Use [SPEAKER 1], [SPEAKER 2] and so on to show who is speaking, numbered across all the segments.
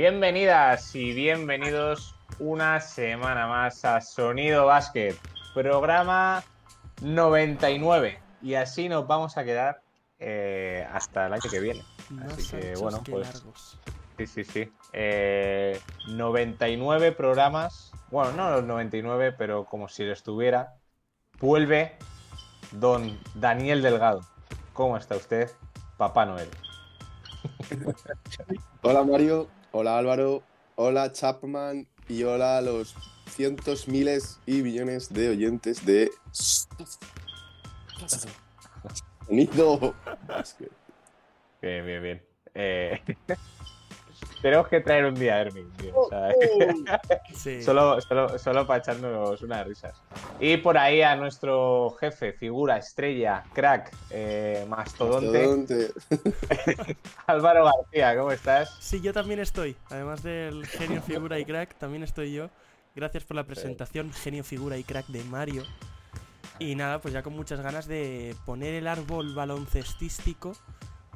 [SPEAKER 1] Bienvenidas y bienvenidos una semana más a Sonido Básquet, programa 99. Y así nos vamos a quedar eh, hasta el año que viene. Así que bueno, pues. Sí, sí, sí. 99 eh, programas. Bueno, no los 99, pero como si lo estuviera. Vuelve don Daniel Delgado. ¿Cómo está usted, Papá Noel?
[SPEAKER 2] hola Mario, hola Álvaro, hola Chapman y hola a los cientos, miles y millones de oyentes de Sonido.
[SPEAKER 1] Bien, bien, bien. Eh... Tenemos que traer un día a Hermin, oh, oh. solo, solo, para echarnos unas risas. Y por ahí a nuestro jefe, figura, estrella, crack, eh, mastodonte. Álvaro García, ¿cómo estás?
[SPEAKER 3] Sí, yo también estoy. Además del genio, figura y crack, también estoy yo. Gracias por la presentación, genio, figura y crack de Mario. Y nada, pues ya con muchas ganas de poner el árbol baloncestístico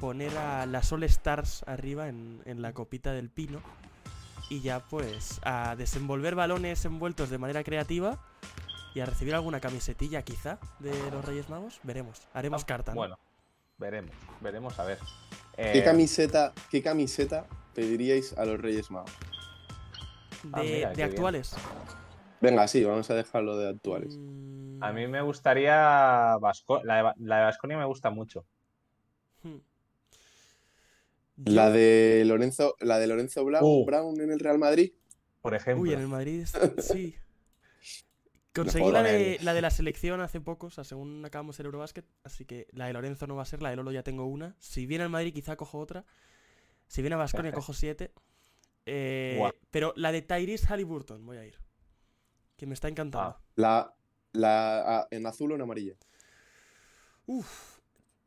[SPEAKER 3] poner a las All Stars arriba en, la copita del pino y ya pues a desenvolver balones envueltos de manera creativa y a recibir alguna camisetilla quizá de los Reyes Magos. Veremos, haremos ah, carta.
[SPEAKER 1] Bueno, veremos, veremos a ver.
[SPEAKER 2] ¿Qué, eh, camiseta, ¿Qué camiseta pediríais a los Reyes Magos?
[SPEAKER 3] De, ah, actuales.
[SPEAKER 2] Venga, sí, vamos a dejarlo de actuales.
[SPEAKER 1] A mí me gustaría la de Vasconia me gusta mucho.
[SPEAKER 2] La de Lorenzo, la de Lorenzo uh. Brown, en el Real Madrid.
[SPEAKER 1] Por ejemplo.
[SPEAKER 3] Uy, en el Madrid, sí. Conseguí la de, la de, la selección hace poco, o sea, según acabamos el Eurobasket, así que la de Lorenzo no va a ser, la de Lolo ya tengo una. Si viene al Madrid quizá cojo otra. Si viene a Vasconia cojo siete. Eh, pero la de Tyrese Halliburton voy a ir. Que me está encantando. Ah.
[SPEAKER 2] La, la ah, en azul o en amarilla.
[SPEAKER 3] Uf,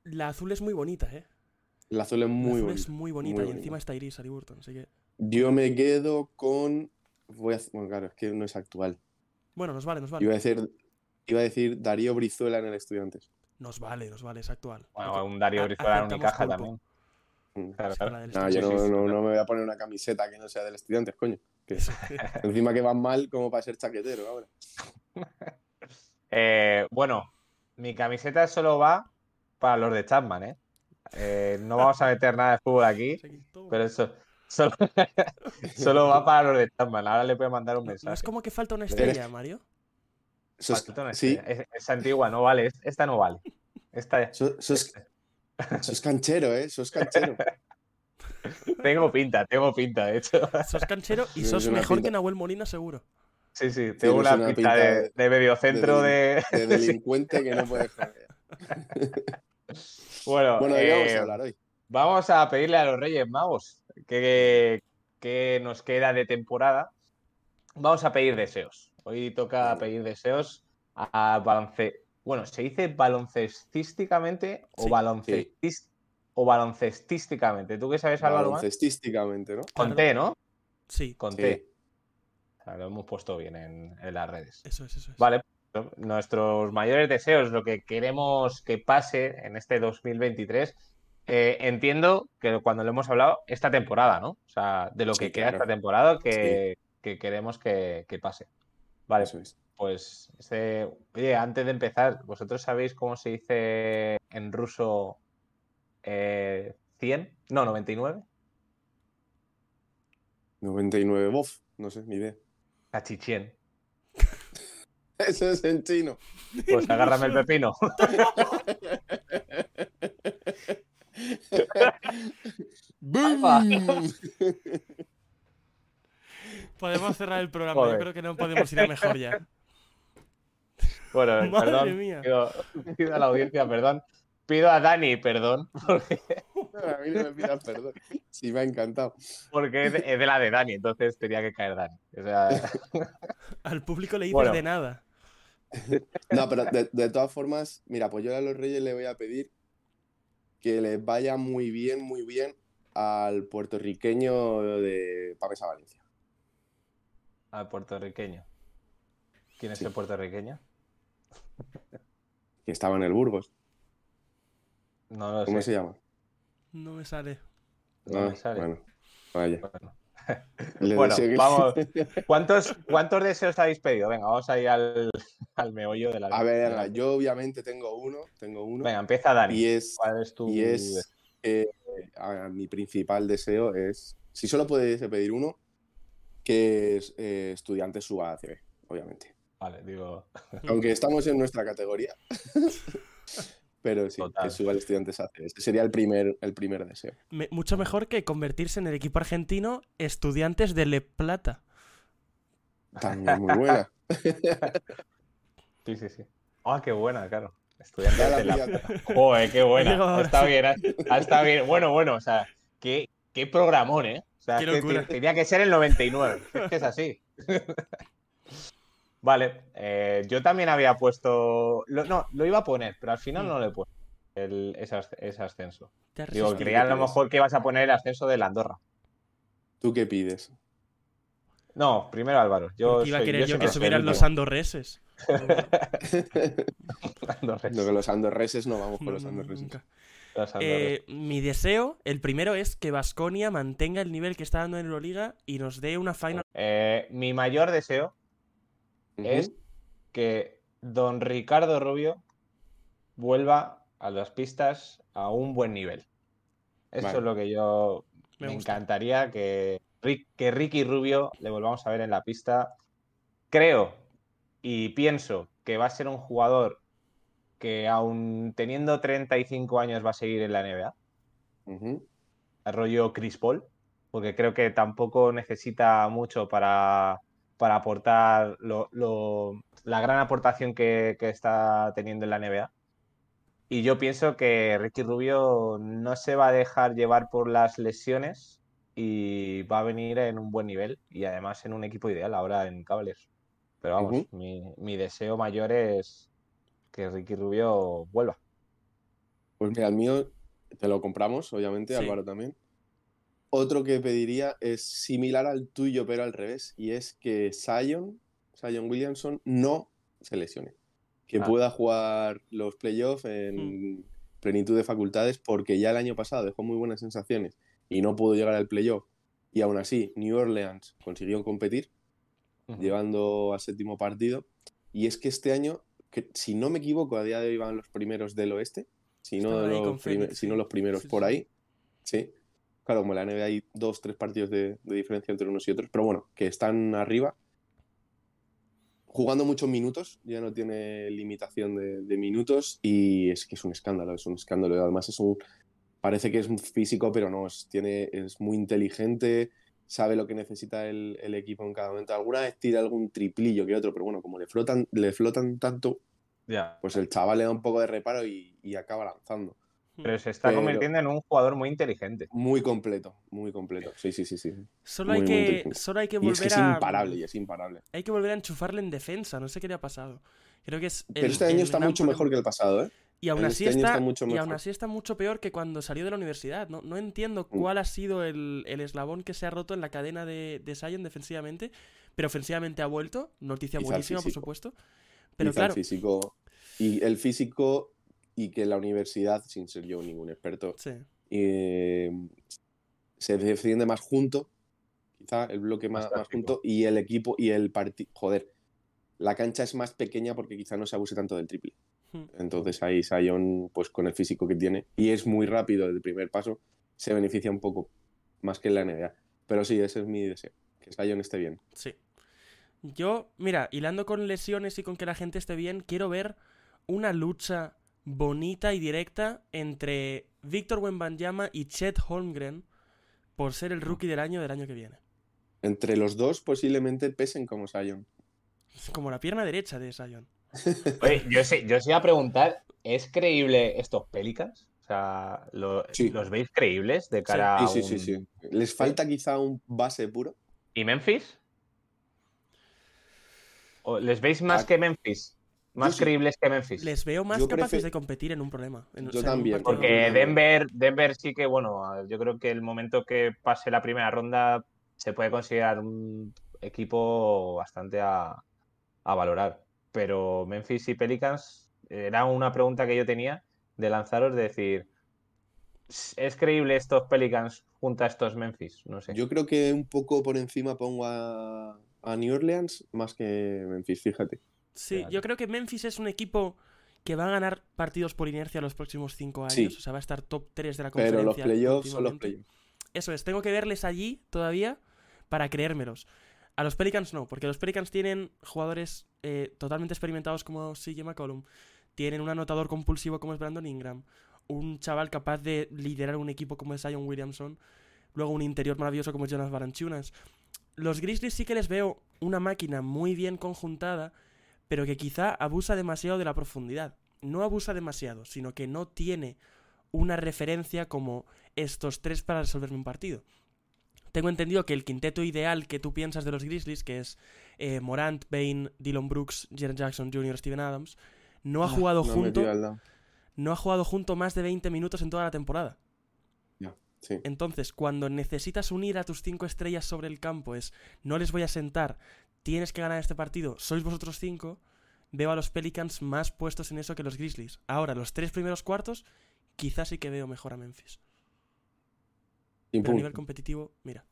[SPEAKER 3] la azul es muy bonita, eh.
[SPEAKER 2] La azul es muy
[SPEAKER 3] bonita. es muy bonita y encima está Iris Burton, así que...
[SPEAKER 2] Yo me quedo con... Voy a... Bueno, claro, es que no es actual.
[SPEAKER 3] Bueno, nos vale, nos vale.
[SPEAKER 2] Iba a decir, iba a decir Darío Brizuela en el Estudiantes.
[SPEAKER 3] Nos vale, nos vale, es actual.
[SPEAKER 1] Bueno, un Darío Brizuela en Unicaja también.
[SPEAKER 2] Mm. Claro, claro. No, yo no, no, me voy a poner una camiseta que no sea del Estudiantes, coño. encima que van mal como para ser chaquetero ahora.
[SPEAKER 1] Eh, bueno, mi camiseta solo va para los de Chapman, ¿eh? Eh, no vamos a meter nada de fútbol aquí, pero eso solo, solo va para los de Chapman. Ahora le voy a mandar un mensaje.
[SPEAKER 3] es como que falta una estrella, Mario?
[SPEAKER 1] sí. es, antigua, no vale. Esta no vale. Esta,
[SPEAKER 2] sos, canchero, ¿eh? Sos canchero.
[SPEAKER 1] tengo pinta, tengo pinta, de hecho.
[SPEAKER 3] Sos canchero y sos mejor que Nahuel Molina, seguro.
[SPEAKER 1] Sí, sí, tengo una, pinta, de, de, mediocentro de,
[SPEAKER 2] de... delincuente que no puede joder.
[SPEAKER 1] Bueno, vamos a eh, hablar hoy? Vamos a pedirle a los Reyes Magos que, nos queda de temporada. Vamos a pedir deseos. Hoy toca pedir deseos a balonce... Bueno, ¿se dice baloncestísticamente o, o baloncestísticamente? ¿Tú qué sabes, Álvaro?
[SPEAKER 2] Baloncestísticamente, ¿no?
[SPEAKER 1] Con T, ¿no?
[SPEAKER 3] Sí.
[SPEAKER 1] Con T. lo hemos puesto bien en, en, las redes.
[SPEAKER 3] Eso es, eso es.
[SPEAKER 1] Vale, nuestros mayores deseos, lo que queremos que pase en este 2023. Eh, entiendo que cuando lo hemos hablado, esta temporada, ¿no? O sea, de lo que queda esta temporada que, queremos que, pase. Vale, Eso pues este, oye, antes de empezar, ¿vosotros sabéis cómo se dice en ruso 100? Eh, no, 99.
[SPEAKER 2] 99 bof, no sé, ni idea.
[SPEAKER 1] Cachichien.
[SPEAKER 2] Eso es en chino.
[SPEAKER 1] Pues agárrame el pepino.
[SPEAKER 3] podemos cerrar el programa. Yo creo que no podemos ir a mejor ya.
[SPEAKER 1] Bueno, perdón. Pido, a la audiencia perdón. Pido a Dani perdón.
[SPEAKER 2] A mí no me pidas perdón. Sí, me ha encantado.
[SPEAKER 1] Porque es de, la de Dani, entonces tenía que caer Dani.
[SPEAKER 3] Al público le dices de nada.
[SPEAKER 2] No, pero de, todas formas, mira, pues yo a los Reyes le voy a pedir que les vaya muy bien, muy bien al puertorriqueño de Pamesa Valencia.
[SPEAKER 1] Al puertorriqueño. ¿Quién es el puertorriqueño?
[SPEAKER 2] Que estaba en el Burgos.
[SPEAKER 1] No
[SPEAKER 2] ¿Cómo se llama?
[SPEAKER 3] No me sale.
[SPEAKER 1] No, me sale.
[SPEAKER 2] Bueno, vaya.
[SPEAKER 1] bueno, vamos. ¿Cuántos, ¿Cuántos deseos habéis pedido? Venga, vamos a ir al, al meollo de la.
[SPEAKER 2] A ver, yo obviamente tengo uno, tengo uno.
[SPEAKER 1] Venga, empieza Dani.
[SPEAKER 2] Y es, ¿Cuál es tu... y es eh, mi principal deseo es, si solo pudiese pedir uno, que es, eh, estudiante suba a ACB, obviamente.
[SPEAKER 1] Vale, digo.
[SPEAKER 2] Aunque estamos en nuestra categoría. Pero sí, que suba el estudiante ACB. Ese sería el primer, el primer deseo.
[SPEAKER 3] mucho mejor que convertirse en el equipo argentino estudiantes de Le Plata.
[SPEAKER 2] También muy buena.
[SPEAKER 1] sí, sí, sí. Ah, qué buena, claro. Estudiantes de la... Joder, qué buena. Está bien, está bien. Bueno, bueno, o sea, qué, qué programón, ¿eh? O sea, tenía que ser el 99. Es que es así. Vale, eh, yo también había puesto. no, lo iba a poner, pero al final mm. no le he puesto ese, ascenso. Digo, creía a lo mejor que ibas a poner el ascenso de la Andorra.
[SPEAKER 2] ¿Tú qué pides?
[SPEAKER 1] No, primero Álvaro. Yo
[SPEAKER 3] iba a querer yo, que subieran los andorreses.
[SPEAKER 2] No, que los andorreses no vamos con los andorreses.
[SPEAKER 3] Eh, mi deseo, el primero es que Vasconia mantenga el nivel que está dando en Euroliga y nos dé una final.
[SPEAKER 1] Eh, mi mayor deseo es que don Ricardo Rubio vuelva a las pistas a un buen nivel. Eso es lo que yo me, encantaría que, que Ricky Rubio le volvamos a ver en la pista. Creo y pienso que va a ser un jugador que aún teniendo 35 años va a seguir en la NBA. Uh Rollo Chris Paul, porque creo que tampoco necesita mucho para, para aportar la gran aportación que, está teniendo en la NBA. Y yo pienso que Ricky Rubio no se va a dejar llevar por las lesiones y va a venir en un buen nivel y además en un equipo ideal ahora en Cavaliers. Pero vamos, mi, deseo mayor es que Ricky Rubio vuelva.
[SPEAKER 2] Pues mira, el mío te lo compramos, obviamente, Álvaro también. Otro que pediría es similar al tuyo, pero al revés, y es que Zion, Zion Williamson, no se lesione. Que ah. pueda jugar los playoffs en hmm. plenitud de facultades, porque ya el año pasado dejó muy buenas sensaciones y no pudo llegar al playoff. Y aún así, New Orleans consiguió competir llevando al séptimo partido. Y es que este año, que, si no me equivoco, a día de hoy van los primeros del oeste, si no, los, si no los primeros por ahí. Sí. Claro, como en la NBA hay dos, tres partidos de, diferencia entre unos y otros, pero bueno, que están arriba. Jugando muchos minutos, ya no tiene limitación de, minutos y es que es un escándalo, es un escándalo. Además es un, parece que es un físico, pero no, es, tiene, es muy inteligente, sabe lo que necesita el, equipo en cada momento. Alguna vez tira algún triplillo que otro, pero bueno, como le flotan, le flotan tanto, pues el chaval le da un poco de reparo y, acaba lanzando.
[SPEAKER 1] Pero se está convirtiendo en un jugador muy inteligente.
[SPEAKER 2] Muy completo, muy completo. Sí, sí, sí, sí.
[SPEAKER 3] Solo, hay, que, solo hay que volver
[SPEAKER 2] y es
[SPEAKER 3] a.
[SPEAKER 2] Es imparable, y es imparable.
[SPEAKER 3] Hay que volver a enchufarle en defensa, no sé qué le ha pasado. Creo que es.
[SPEAKER 2] Pero este año está mucho mejor que el pasado, ¿eh?
[SPEAKER 3] Y aún, así este está, mucho y aún así está mucho peor que cuando salió de la universidad. No, no entiendo mm. cuál ha sido el, eslabón que se ha roto en la cadena de, de Sion defensivamente, pero ofensivamente ha vuelto. Noticia buenísima, por supuesto. Pero claro.
[SPEAKER 2] El físico, y el físico y que la universidad, sin ser yo ningún experto, eh, se defiende más junto, quizá el bloque más, más junto, y el equipo y el partido. Joder, la cancha es más pequeña porque quizá no se abuse tanto del triple. Entonces ahí Sion, pues con el físico que tiene, y es muy rápido el primer paso, se beneficia un poco más que en la NBA. Pero sí, ese es mi deseo, que Sion esté bien.
[SPEAKER 3] Sí. Yo, mira, hilando con lesiones y con que la gente esté bien, quiero ver una lucha bonita y directa entre Víctor Wembanyama y Chet Holmgren por ser el rookie del año del año que viene.
[SPEAKER 2] Entre los dos posiblemente pesen como Sion.
[SPEAKER 3] Como la pierna derecha de Sion.
[SPEAKER 1] Oye, yo, sé, yo os iba a preguntar, ¿es creíble estos Pelicans? O sea, ¿los veis creíbles de cara
[SPEAKER 2] a. Sí, sí, sí, ¿Les falta quizá un base puro?
[SPEAKER 1] ¿Y Memphis? ¿O ¿Les veis más ah, que Memphis? ¿Más creíbles que Memphis?
[SPEAKER 3] Les veo más capaces de competir en un problema.
[SPEAKER 2] yo también.
[SPEAKER 1] Porque Denver, Denver sí que, bueno, yo creo que el momento que pase la primera ronda se puede considerar un equipo bastante a valorar pero Memphis y Pelicans era una pregunta que yo tenía de lanzaros, de decir, ¿Es creíble estos Pelicans junto a estos Memphis? No sé.
[SPEAKER 2] Yo creo que un poco por encima pongo a, a New Orleans más que Memphis, fíjate.
[SPEAKER 3] Sí,
[SPEAKER 1] Fíjate.
[SPEAKER 3] yo creo que Memphis es un equipo que va a ganar partidos por inercia los próximos cinco años.
[SPEAKER 2] Sí.
[SPEAKER 3] O sea, va a estar top 3 de la conferencia.
[SPEAKER 2] Pero los playoffs son los playoffs.
[SPEAKER 3] Eso es, tengo que verles allí todavía para creérmelos. A los Pelicans no, porque los Pelicans tienen jugadores eh, totalmente experimentados como CJ McCollum. Tienen un anotador compulsivo como es Brandon Ingram. Un chaval capaz de liderar un equipo como es Zion Williamson. Luego un interior maravilloso como es Jonas Valanciunas. Los Grizzlies sí que les veo una máquina muy bien conjuntada, pero que quizá abusa demasiado de la profundidad. No abusa demasiado, sino que no tiene una referencia como estos tres para resolverme un partido. Tengo entendido que el quinteto ideal que tú piensas de los Grizzlies, que es eh, Morant, Bain, Dylan Brooks, Jaren Jackson Jr., Steven Adams, no ha jugado
[SPEAKER 2] No,
[SPEAKER 3] junto, no ha jugado junto más de 20 minutos en toda la temporada.
[SPEAKER 2] Sí.
[SPEAKER 3] Entonces, cuando necesitas unir a tus cinco estrellas sobre el campo, es no les voy a sentar, tienes que ganar este partido, sois vosotros cinco, veo a los Pelicans más puestos en eso que los Grizzlies. Ahora, los tres primeros cuartos, quizás sí que veo mejor a Memphis. Pero a nivel competitivo, mira.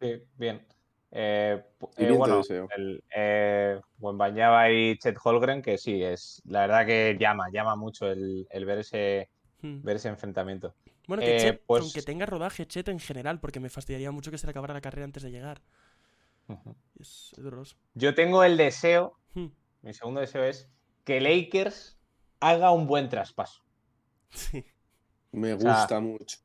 [SPEAKER 1] Sí, bien. Eh, eh, bueno, el eh, Wembanyama y Chet Holgren, que sí, es la verdad que llama, llama mucho el, el ver ese
[SPEAKER 3] Hmm.
[SPEAKER 1] ver ese enfrentamiento.
[SPEAKER 3] Bueno, que
[SPEAKER 1] Eh,
[SPEAKER 3] Chet,
[SPEAKER 1] pues-
[SPEAKER 3] aunque tenga rodaje, Chet en general, porque me fastidiaría mucho que se le acabara la carrera antes de llegar.
[SPEAKER 1] Ujú.
[SPEAKER 3] Es, es doloroso.
[SPEAKER 1] Yo tengo el deseo,
[SPEAKER 3] Hmm.
[SPEAKER 1] mi segundo deseo es que Lakers haga un buen traspaso.
[SPEAKER 3] Sí.
[SPEAKER 2] Me
[SPEAKER 1] sea,
[SPEAKER 2] gusta mucho.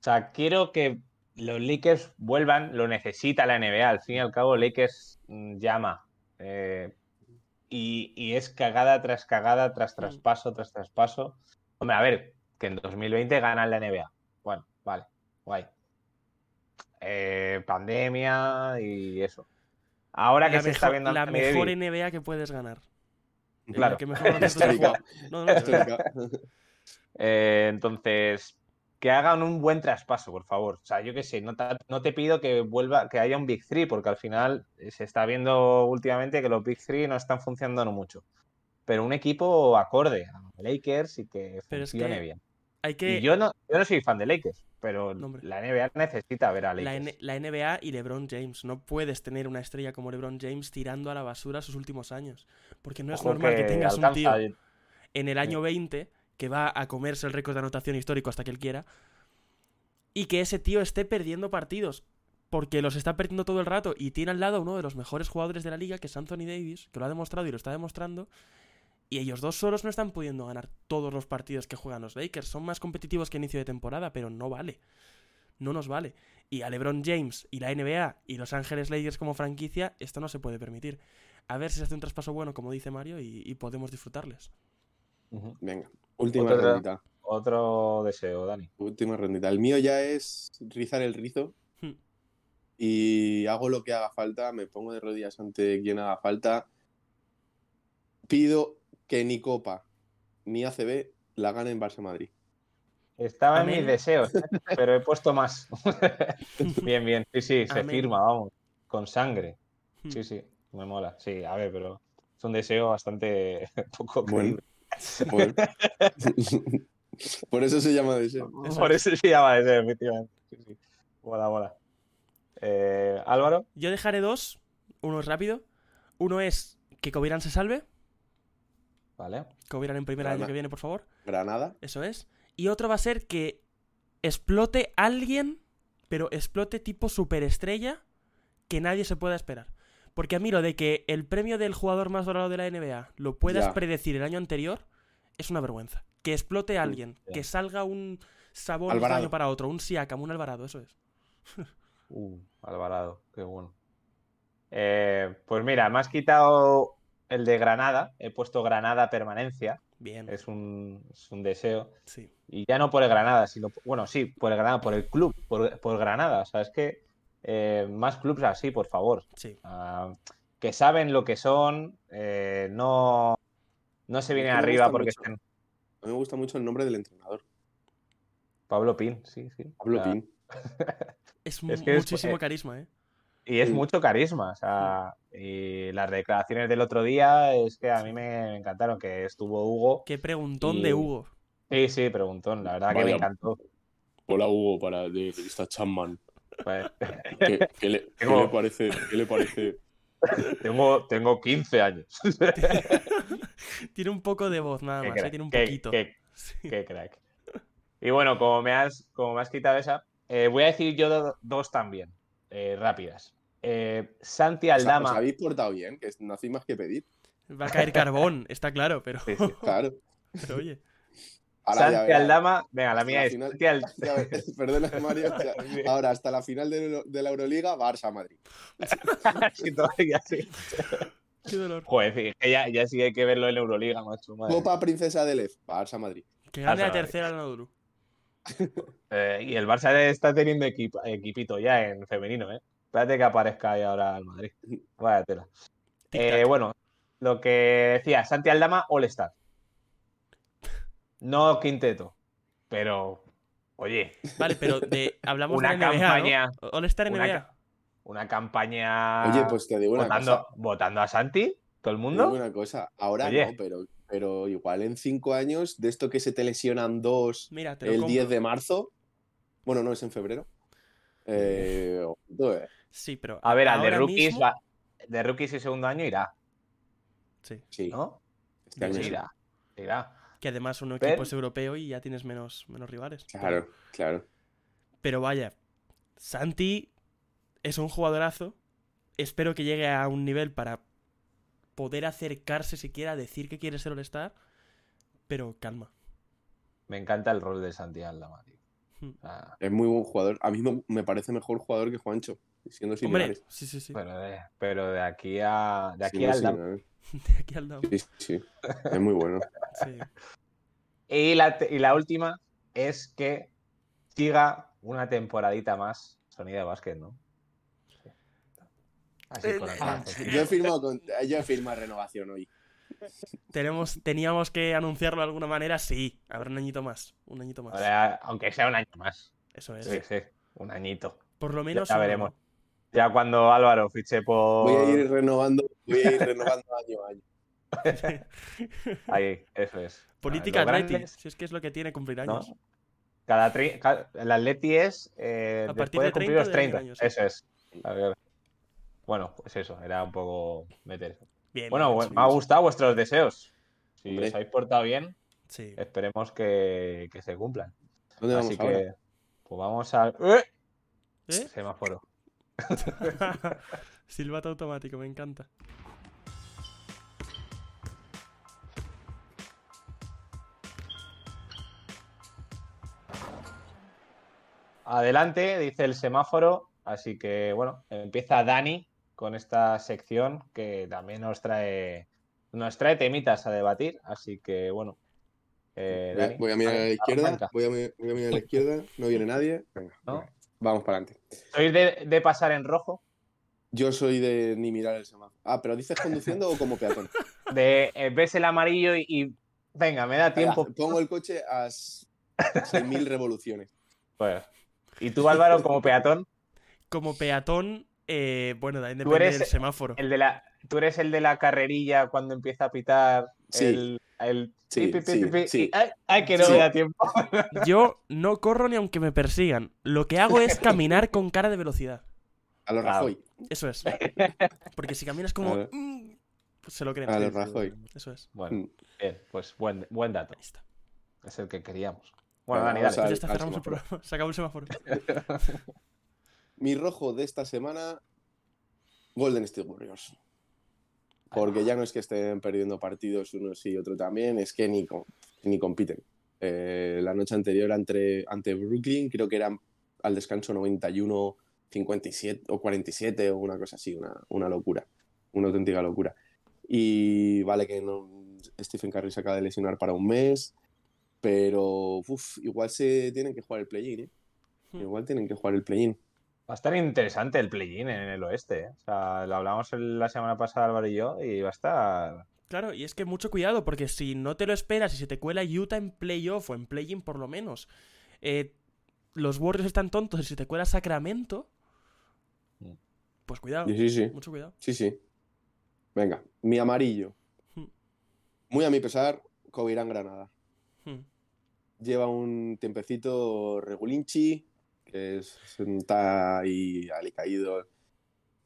[SPEAKER 1] O sea, quiero que los Lakers vuelvan, lo necesita la NBA. Al fin y al cabo, Lakers mm, llama. eh, y, y es cagada tras cagada, tras
[SPEAKER 3] Mm.
[SPEAKER 1] traspaso, tras traspaso. Hombre, a ver, que en 2020 ganan la NBA. Bueno, vale, guay. Eh, pandemia y eso. Ahora que
[SPEAKER 3] la
[SPEAKER 1] se está viendo
[SPEAKER 3] la mejor NBA que puedes ganar.
[SPEAKER 1] Claro.
[SPEAKER 3] que mejor. No, no.
[SPEAKER 1] Eh, entonces, que hagan un buen traspaso, por favor. O sea, yo qué sé, no, te pido que vuelva, que haya un Big Three, porque al final eh, se está viendo últimamente que los Big Three no están funcionando mucho. Pero un equipo acorde a Lakers y que
[SPEAKER 3] Pero es
[SPEAKER 1] funcione
[SPEAKER 3] que
[SPEAKER 1] bien.
[SPEAKER 3] Hay que.
[SPEAKER 1] Y yo no, yo no soy fan de Lakers, pero
[SPEAKER 3] No,
[SPEAKER 1] la NBA necesita ver a
[SPEAKER 3] la,
[SPEAKER 1] Lakers.
[SPEAKER 3] N- la NBA y LeBron James. No puedes tener una estrella como LeBron James tirando a la basura sus últimos años. Porque no es
[SPEAKER 1] Ojo
[SPEAKER 3] normal que, tengas un tío en el año 20 que va a comerse el récord de anotación histórico hasta que él quiera. Y que ese tío esté perdiendo partidos. Porque los está perdiendo todo el rato. Y tiene al lado uno de los mejores jugadores de la liga, que es Anthony Davis, que lo ha demostrado y lo está demostrando. Y ellos dos solos no están pudiendo ganar todos los partidos que juegan los Lakers. Son más competitivos que inicio de temporada, pero no vale. No nos vale. Y a LeBron James y la NBA y Los Ángeles Lakers como franquicia, esto no se puede permitir. A ver si se hace un traspaso bueno, como dice Mario, y, podemos disfrutarles.
[SPEAKER 2] Venga, última
[SPEAKER 1] Otra-
[SPEAKER 2] rondita.
[SPEAKER 1] Otro deseo, Dani.
[SPEAKER 2] Última rondita. El mío ya es rizar el rizo
[SPEAKER 3] Hmm.
[SPEAKER 2] y hago lo que haga falta, me pongo de rodillas ante quien haga falta. Pido que ni Copa ni ACB la ganen Barça Madrid.
[SPEAKER 1] Estaba en mis deseos, pero he puesto más. bien, bien. Sí, sí, se
[SPEAKER 3] Amén.
[SPEAKER 1] firma, vamos. Con sangre.
[SPEAKER 3] Hmm.
[SPEAKER 1] Sí, sí, me mola. Sí, a ver, pero es un deseo bastante poco
[SPEAKER 2] Bueno. Por... por eso se llama deseo.
[SPEAKER 1] Por eso se llama deseo, efectivamente. Sí, sí. Mola, mola. Eh, Álvaro,
[SPEAKER 3] Yo dejaré dos. Uno es rápido. Uno es que Covirán se salve.
[SPEAKER 1] vale.
[SPEAKER 3] Covirán en primer año
[SPEAKER 2] Granada.
[SPEAKER 3] que viene, por favor.
[SPEAKER 2] Granada.
[SPEAKER 3] Eso es. Y otro va a ser que explote alguien, pero explote tipo superestrella que nadie se pueda esperar. Porque a mí lo de que el premio del jugador más valorado de la NBA lo puedas predecir el año anterior es una vergüenza. Que explote alguien,
[SPEAKER 1] ya.
[SPEAKER 3] que salga un sabor de un año para otro, un Siakam, un Alvarado, eso es.
[SPEAKER 1] Uh, Alvarado, qué bueno. Eh, pues mira, me has quitado el de Granada. He puesto Granada permanencia.
[SPEAKER 3] Bien,
[SPEAKER 1] Es un, es un deseo.
[SPEAKER 3] sí.
[SPEAKER 1] Y ya no por el Granada, sino, bueno, sí, por el Granada, por el club, por, por Granada. O sea, es que eh, más clubes así, por favor.
[SPEAKER 3] Sí.
[SPEAKER 1] Ah, que saben lo que son, eh, no, no se vienen arriba porque
[SPEAKER 2] mucho.
[SPEAKER 1] estén.
[SPEAKER 2] A mí me gusta mucho el nombre del entrenador,
[SPEAKER 1] Pablo Pin, sí, sí.
[SPEAKER 2] Pablo
[SPEAKER 1] O sea,
[SPEAKER 2] Pin.
[SPEAKER 3] Es,
[SPEAKER 1] Es que es-
[SPEAKER 3] muchísimo
[SPEAKER 1] eh,
[SPEAKER 3] carisma, ¿eh?
[SPEAKER 1] Y es mucho carisma. O sea, y las declaraciones del otro día es que a mí me, encantaron, que estuvo Hugo.
[SPEAKER 3] Qué preguntón
[SPEAKER 1] y-
[SPEAKER 3] de Hugo.
[SPEAKER 1] Sí, sí, preguntón. La verdad que me encantó.
[SPEAKER 2] Hola Hugo, para de revista Chapman.
[SPEAKER 1] Pues,
[SPEAKER 2] ¿Qué, qué le, qué
[SPEAKER 1] Tengo-
[SPEAKER 2] le parece? ¿Qué le parece?
[SPEAKER 1] tengo, tengo 15 años.
[SPEAKER 3] Tiene un poco de voz nada
[SPEAKER 1] Qué
[SPEAKER 3] más, ¿eh? tiene un
[SPEAKER 1] qué-
[SPEAKER 3] poquito.
[SPEAKER 1] qué-
[SPEAKER 3] Sí.
[SPEAKER 1] qué crack. Y bueno, como me has, como me has quitado esa, eh, voy a decir yo do- dos también, eh, rápidas. Eh, Santi
[SPEAKER 2] O sea, Os
[SPEAKER 1] Aldama.
[SPEAKER 2] habéis portado bien, que no hacéis más que pedir.
[SPEAKER 3] Va a caer carbón, está claro, pero,
[SPEAKER 1] Sí, sí.
[SPEAKER 2] Claro.
[SPEAKER 3] pero oye.
[SPEAKER 1] Santi. Aldama. Venga, la mía es
[SPEAKER 2] final- Perdona, Mario. o sea, ahora, hasta la final de, la- de la Euroliga, Barça-Madrid.
[SPEAKER 1] Sí, todavía sí.
[SPEAKER 3] Qué dolor.
[SPEAKER 1] Joder, sí, que ya, ya sí hay que verlo en Euroliga, macho. madre.
[SPEAKER 2] Copa Princesa del F, Barça-Madrid.
[SPEAKER 3] Que gane la tercera la Nodru.
[SPEAKER 1] Eh, y el Barça está teniendo equipo- equipito ya en femenino, ¿eh? Espérate que aparezca ahí ahora el Madrid. Vaya tela. Eh, bueno, lo que decía, Santi Aldama, All-Star. No quinteto, pero, oye,
[SPEAKER 3] Vale, pero de, hablamos
[SPEAKER 1] Una
[SPEAKER 3] de NBA,
[SPEAKER 1] campaña-
[SPEAKER 3] ¿no? All-Star
[SPEAKER 1] una
[SPEAKER 3] NBA.
[SPEAKER 1] una campaña
[SPEAKER 2] Oye, pues te digo una
[SPEAKER 1] votando,
[SPEAKER 2] cosa.
[SPEAKER 1] votando a Santi, todo el
[SPEAKER 2] te
[SPEAKER 1] mundo.
[SPEAKER 2] digo una cosa. Ahora
[SPEAKER 1] Oye.
[SPEAKER 2] no, pero, pero igual en cinco años, de esto que se te lesionan dos
[SPEAKER 3] Mira, te
[SPEAKER 2] el
[SPEAKER 3] compro.
[SPEAKER 2] 10 de marzo. Bueno, no, es en febrero. Eh, eh.
[SPEAKER 3] Sí, pero
[SPEAKER 1] A ver, al de rookies,
[SPEAKER 3] mismo-
[SPEAKER 1] va, de rookies y segundo año irá,
[SPEAKER 3] Sí,
[SPEAKER 2] Sí,
[SPEAKER 1] ¿no?
[SPEAKER 2] este año
[SPEAKER 1] sí. irá, irá.
[SPEAKER 3] Que además un
[SPEAKER 1] Pero-
[SPEAKER 3] equipo es europeo y ya tienes menos, menos rivales.
[SPEAKER 2] Claro, claro.
[SPEAKER 3] Pero vaya, Santi es un jugadorazo. Espero que llegue a un nivel para poder acercarse siquiera a decir que quiere ser All-Star. Pero calma.
[SPEAKER 1] Me encanta el rol de Santi Aldama, tío.
[SPEAKER 2] Es muy buen jugador. A mí me, parece mejor jugador que Juancho, siendo
[SPEAKER 3] Hombre, sí, sí, sí.
[SPEAKER 1] pero, de, pero de aquí a de aquí
[SPEAKER 2] Siendo
[SPEAKER 1] al.
[SPEAKER 3] De aquí.
[SPEAKER 2] Sí, sí. Es muy bueno.
[SPEAKER 3] Sí.
[SPEAKER 1] Y la, y la última es que siga una temporadita más Sonido de Básquet, ¿no? Sí. Así
[SPEAKER 3] El-
[SPEAKER 1] acá.
[SPEAKER 2] Yo he firmado, con- yo he firmado renovación hoy.
[SPEAKER 3] Tenemos, teníamos que anunciarlo de alguna manera, sí. Habrá un añito más. Un añito más.
[SPEAKER 1] Ahora, aunque sea un año más.
[SPEAKER 3] Eso es.
[SPEAKER 1] Sí, sí, un añito.
[SPEAKER 3] Por lo menos.
[SPEAKER 1] ya veremos.
[SPEAKER 3] ¿no?
[SPEAKER 1] Ya cuando Álvaro fiche por.
[SPEAKER 2] Voy a ir renovando, voy a ir renovando año a año.
[SPEAKER 1] Ahí, eso es.
[SPEAKER 3] Política Atleti.
[SPEAKER 1] grandes,
[SPEAKER 3] Si es que es lo que tiene cumplir
[SPEAKER 1] ¿no?
[SPEAKER 3] años.
[SPEAKER 1] Cada tri- el Atleti es eh,
[SPEAKER 3] A partir
[SPEAKER 1] de
[SPEAKER 3] de
[SPEAKER 1] cumplir
[SPEAKER 3] 30
[SPEAKER 1] los
[SPEAKER 3] de
[SPEAKER 1] 30.
[SPEAKER 3] años, sí.
[SPEAKER 1] Eso es. A ver. Bueno, pues eso, era un poco meter eso.
[SPEAKER 3] Bien.
[SPEAKER 1] Bueno, me ha gustado vuestros deseos. Si
[SPEAKER 2] Hombre.
[SPEAKER 1] os habéis portado bien,
[SPEAKER 3] Sí.
[SPEAKER 1] esperemos que, que se cumplan.
[SPEAKER 2] ¿Dónde vamos
[SPEAKER 1] Así
[SPEAKER 2] ahora?
[SPEAKER 1] que, pues vamos al. ¡Eh!
[SPEAKER 3] ¿Eh?
[SPEAKER 1] Semáforo.
[SPEAKER 3] Silbato automático, me encanta.
[SPEAKER 1] Adelante, dice el semáforo. Así que, bueno, empieza Dani con esta sección que también nos trae, nos trae temitas a debatir. Así que, bueno. eh,
[SPEAKER 2] Voy a-
[SPEAKER 1] Dani,
[SPEAKER 2] voy a mirar a la izquierda, voy a, mi- voy a mirar a la izquierda, no viene nadie. Venga,
[SPEAKER 1] ¿No?
[SPEAKER 2] venga, vamos para adelante.
[SPEAKER 1] ¿Sois de, de pasar en rojo?
[SPEAKER 2] Yo soy de ni mirar el semáforo. Ah, pero dices conduciendo o como peatón.
[SPEAKER 1] De eh, ves el amarillo y, y, venga, me da tiempo.
[SPEAKER 2] Venga, Pongo el coche a s- 6.000 revoluciones.
[SPEAKER 1] Pues, ¿Y tú, Álvaro, como peatón?
[SPEAKER 3] Como peatón, eh, bueno, también depende
[SPEAKER 1] eres
[SPEAKER 3] del semáforo.
[SPEAKER 1] El de la, ¿Tú eres el de la carrerilla cuando empieza a pitar
[SPEAKER 2] Sí.
[SPEAKER 1] el, el
[SPEAKER 2] Sí,
[SPEAKER 1] pi, pi, pi,
[SPEAKER 2] sí,
[SPEAKER 1] pi, pi,
[SPEAKER 2] sí.
[SPEAKER 1] y, ay, ay, que no
[SPEAKER 2] Sí.
[SPEAKER 1] me da tiempo.
[SPEAKER 3] Yo no corro ni aunque me persigan. Lo que hago es caminar con cara de velocidad.
[SPEAKER 2] A los
[SPEAKER 1] Claro.
[SPEAKER 2] Rajoy.
[SPEAKER 3] Eso es. Porque si caminas como. "Mm", pues se lo creen.
[SPEAKER 2] A los Rajoy.
[SPEAKER 3] Eso es.
[SPEAKER 1] Bueno,
[SPEAKER 2] Mm.
[SPEAKER 1] bien, pues buen, buen dato.
[SPEAKER 3] Ahí está.
[SPEAKER 1] Es el que queríamos. Bueno, Dani, dale.
[SPEAKER 3] Pues ya
[SPEAKER 2] al-
[SPEAKER 3] está,
[SPEAKER 2] al
[SPEAKER 3] cerramos el programa. Se acabó el semáforo.
[SPEAKER 2] Mi rojo de esta semana, Golden State Warriors. Porque ya no es que estén perdiendo partidos unos y otro también, es que ni, ni compiten. Eh, la noche anterior ante, ante Brooklyn creo que eran al descanso 91, 57 o 47 o una cosa así, una, una locura, una auténtica locura. Y vale que no, Stephen Curry se acaba de lesionar para un mes, pero uf, igual se tienen que jugar el play-in, ¿eh?
[SPEAKER 3] Hmm.
[SPEAKER 2] Igual tienen que jugar el play-in.
[SPEAKER 1] Va a estar interesante el play-in en el oeste. ¿eh? O sea, lo hablamos la semana pasada Álvaro y yo y va a estar...
[SPEAKER 3] Claro, y es que mucho cuidado, porque si no te lo esperas y se te cuela Utah en playoff o en play-in por lo menos, eh, los Warriors están tontos y si te cuela Sacramento,
[SPEAKER 1] Mm.
[SPEAKER 3] pues cuidado,
[SPEAKER 2] Sí, sí, sí.
[SPEAKER 3] mucho cuidado.
[SPEAKER 2] Sí, sí. Venga, mi amarillo.
[SPEAKER 3] Hmm.
[SPEAKER 2] Muy a mi pesar, Covirán Granada.
[SPEAKER 3] Hmm.
[SPEAKER 2] lleva un tiempecito regulinchi, que es, está ahí alicaído.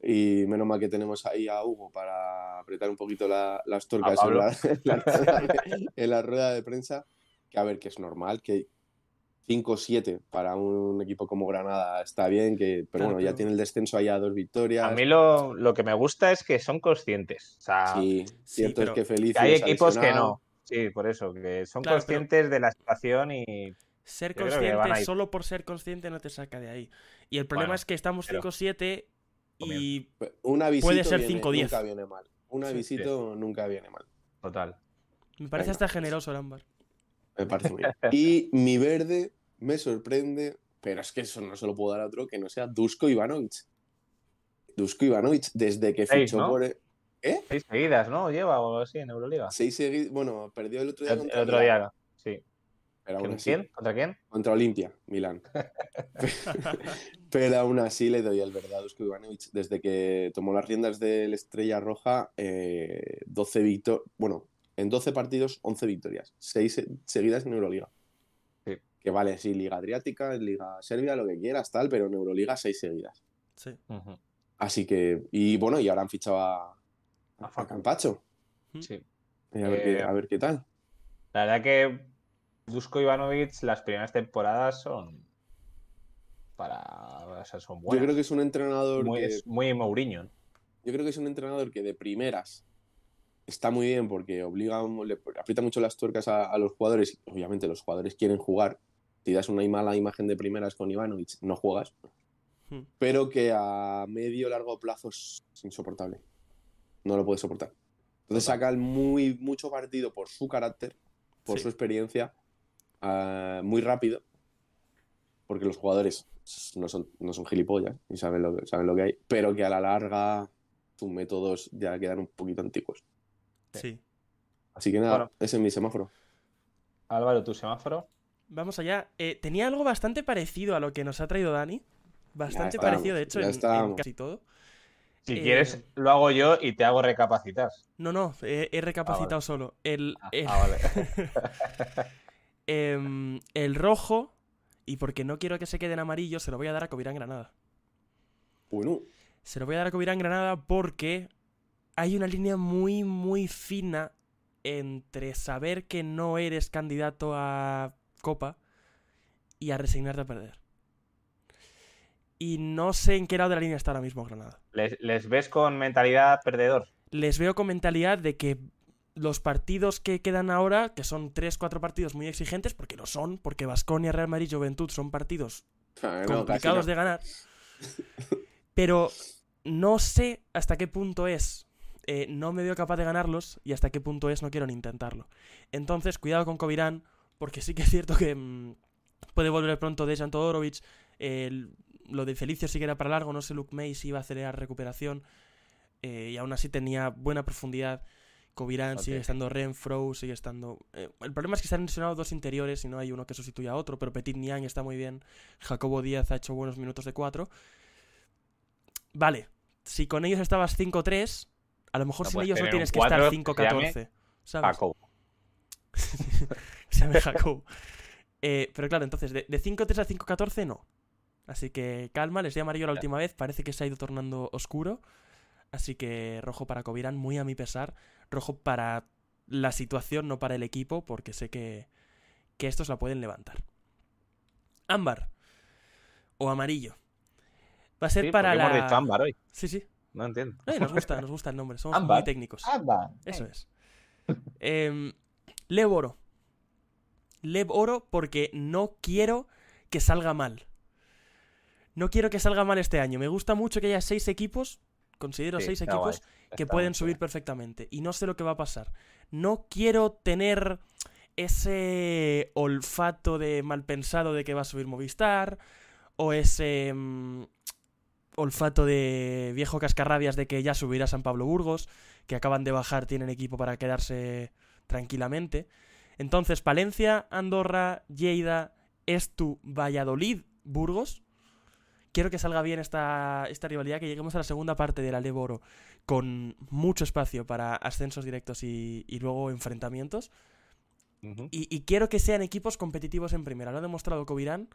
[SPEAKER 2] Y menos mal que tenemos ahí a Hugo para apretar un poquito la- las torcas en la, en la rueda de, en la rueda de prensa. Que a ver, que es normal, que 5-7 para un equipo como Granada está bien, que, pero
[SPEAKER 3] Claro,
[SPEAKER 2] bueno, ya
[SPEAKER 3] pero-
[SPEAKER 2] tiene el descenso ahí a dos victorias.
[SPEAKER 1] A mí lo, lo que me gusta es que son conscientes. O sea,
[SPEAKER 2] Sí,
[SPEAKER 3] Sí,
[SPEAKER 2] cierto
[SPEAKER 3] pero
[SPEAKER 2] es que Feliz
[SPEAKER 1] hay equipos que no. Sí, por eso, que son
[SPEAKER 3] Claro, pero-
[SPEAKER 1] conscientes de la situación y
[SPEAKER 3] Ser
[SPEAKER 1] Yo
[SPEAKER 3] consciente solo por ser consciente no te saca de ahí. Y el problema
[SPEAKER 1] Bueno,
[SPEAKER 3] es que estamos
[SPEAKER 1] pero-
[SPEAKER 3] 5-7 y
[SPEAKER 2] Una visita
[SPEAKER 3] Puede ser
[SPEAKER 2] viene-
[SPEAKER 3] 5-10.
[SPEAKER 2] nunca viene mal. Una
[SPEAKER 3] Sí.
[SPEAKER 2] visita nunca viene mal.
[SPEAKER 1] total.
[SPEAKER 3] me parece
[SPEAKER 2] Venga,
[SPEAKER 3] hasta generoso el ámbar.
[SPEAKER 2] Me parece muy bien. Y mi verde me sorprende, pero es que eso no se lo puedo dar a otro que no sea Dusko Ivanovic. Dusko Ivanovic, desde que
[SPEAKER 1] Seis,
[SPEAKER 2] fichó
[SPEAKER 1] ¿no?
[SPEAKER 2] por. ¿Eh?
[SPEAKER 1] Seis seguidas, ¿no? Lleva o así en Euroliga.
[SPEAKER 2] Seis seguidos. Bueno, perdió el otro día
[SPEAKER 1] El,
[SPEAKER 2] contra
[SPEAKER 1] el otro día.
[SPEAKER 2] Pero aún
[SPEAKER 1] ¿Con
[SPEAKER 2] así-
[SPEAKER 1] quién? ¿Contra quién?
[SPEAKER 2] Contra Olimpia, Milán. pero aún así le doy el verdad a Dusko Ivanovic. Desde que tomó las riendas del Estrella Roja, eh, 12 victorias. Bueno, en 12 partidos, 11 victorias. 6 seguidas en Euroliga.
[SPEAKER 1] Sí.
[SPEAKER 2] Que vale, sí, Liga Adriática, Liga Serbia, lo que quieras, tal, pero en Euroliga 6 seguidas.
[SPEAKER 3] Sí.
[SPEAKER 2] Así que, y bueno, y ahora han fichado a,
[SPEAKER 1] A
[SPEAKER 2] a
[SPEAKER 1] Facu.
[SPEAKER 2] Campacho.
[SPEAKER 1] Sí.
[SPEAKER 2] Eh, A ver,
[SPEAKER 1] Eh,
[SPEAKER 2] qué, a ver qué tal.
[SPEAKER 1] La verdad que Dusko Ivanovic, las primeras temporadas son para. O sea, son
[SPEAKER 2] Yo
[SPEAKER 1] buenas.
[SPEAKER 2] creo que es un entrenador
[SPEAKER 1] muy,
[SPEAKER 2] que,
[SPEAKER 1] es muy Mourinho.
[SPEAKER 2] yo creo que es un entrenador que de primeras está muy bien porque obliga, le aprieta mucho las tuercas a, a los jugadores. Obviamente los jugadores quieren jugar. Si das una mala imagen de primeras con Ivanovic, no juegas.
[SPEAKER 3] Hmm.
[SPEAKER 2] Pero que a medio largo plazo es insoportable. No lo puedes soportar. Entonces saca el muy, mucho partido por su carácter, por
[SPEAKER 3] Sí.
[SPEAKER 2] su experiencia, ah, muy rápido. Porque los jugadores no son, no son gilipollas y saben lo, que, saben lo que hay. Pero que a la larga sus métodos ya quedan un poquito antiguos.
[SPEAKER 3] Sí.
[SPEAKER 2] Así que nada,
[SPEAKER 1] Bueno.
[SPEAKER 2] ese es mi semáforo.
[SPEAKER 1] Álvaro, tu semáforo.
[SPEAKER 3] Vamos allá. Eh, tenía algo bastante parecido a lo que nos ha traído Dani. Bastante parecido, de hecho, en- casi todo.
[SPEAKER 1] Si
[SPEAKER 3] Eh,
[SPEAKER 1] quieres, lo hago yo y te hago recapacitar.
[SPEAKER 3] No, no, he, he recapacitado solo. El,
[SPEAKER 1] Ah,
[SPEAKER 3] el-
[SPEAKER 1] ah, vale.
[SPEAKER 3] em, el rojo, y porque no quiero que se quede en amarillo, se lo voy a dar a Covirán Granada.
[SPEAKER 2] Bueno,
[SPEAKER 3] Se lo voy a dar a Covirán Granada porque hay una línea muy, muy fina entre saber que no eres candidato a Copa y a resignarte a perder. Y no sé en qué lado de la línea está ahora mismo Granada.
[SPEAKER 1] ¿Les, les ves con mentalidad perdedor?
[SPEAKER 3] Les veo con mentalidad de que los partidos que quedan ahora, que son 3-4 partidos muy exigentes, porque lo son, porque Vasconia, Real Madrid, Juventud son partidos
[SPEAKER 2] ah, no,
[SPEAKER 3] complicados
[SPEAKER 2] no.
[SPEAKER 3] de ganar. Pero no sé hasta qué punto es. eh, no me veo capaz de ganarlos y hasta qué punto es no quiero ni intentarlo. Entonces, cuidado con Covirán, porque sí que es cierto que mm, puede volver pronto Dejan Todorovic. el- lo de Felicio sí que era para largo, no sé Luke May si iba a acelerar recuperación. eh, y aún así tenía buena profundidad. Covirán sigue estando Renfro, sigue estando. eh, el problema es que se han lesionado dos interiores y no hay uno que sustituya a otro, pero Petit Niang está muy bien. Jacobo Díaz ha hecho buenos minutos de 4. Vale, si con ellos estabas 5-3, a lo mejor
[SPEAKER 1] No
[SPEAKER 3] sin ellos no tienes que estar
[SPEAKER 1] cuatro que se llame
[SPEAKER 3] 5-14. ¿Sabes?
[SPEAKER 1] Jacob.
[SPEAKER 3] Se llama Jacobo. Eh, pero claro, entonces, de, de 5-3 a 5-14 no. Así que calma, les di amarillo la última vez, parece que se ha ido tornando oscuro. Así que rojo para Covirán, muy a mi pesar. Rojo para la situación, no para el equipo, porque sé que, que estos la pueden levantar. Ámbar. O amarillo. Va a ser
[SPEAKER 1] Sí,
[SPEAKER 3] para la.
[SPEAKER 1] hemos dicho ámbar hoy.
[SPEAKER 3] Sí, sí.
[SPEAKER 1] No entiendo.
[SPEAKER 3] Eh, nos gusta, nos gusta el nombre. Somos
[SPEAKER 1] Ámbar.
[SPEAKER 3] muy técnicos.
[SPEAKER 1] Ámbar.
[SPEAKER 3] Eso es. Em, Lev Oro. Lev Oro porque no quiero que salga mal. No quiero que salga mal este año. Me gusta mucho que haya seis equipos, considero
[SPEAKER 1] Sí,
[SPEAKER 3] seis equipos,
[SPEAKER 1] guay.
[SPEAKER 3] que pueden subir perfectamente. Y no sé lo que va a pasar. No quiero tener ese olfato de mal pensado de que va a subir Movistar. O ese mm, olfato de viejo cascarrabias de que ya subirá San Pablo Burgos. Que acaban de bajar, tienen equipo para quedarse tranquilamente. Entonces, Palencia, Andorra, Lleida, Estu, Valladolid, Burgos. Quiero que salga bien esta, esta rivalidad, que lleguemos a la segunda parte de la Leboro con mucho espacio para ascensos directos y, y luego enfrentamientos. Y, y quiero que sean equipos competitivos en primera. Lo ha demostrado Covirán.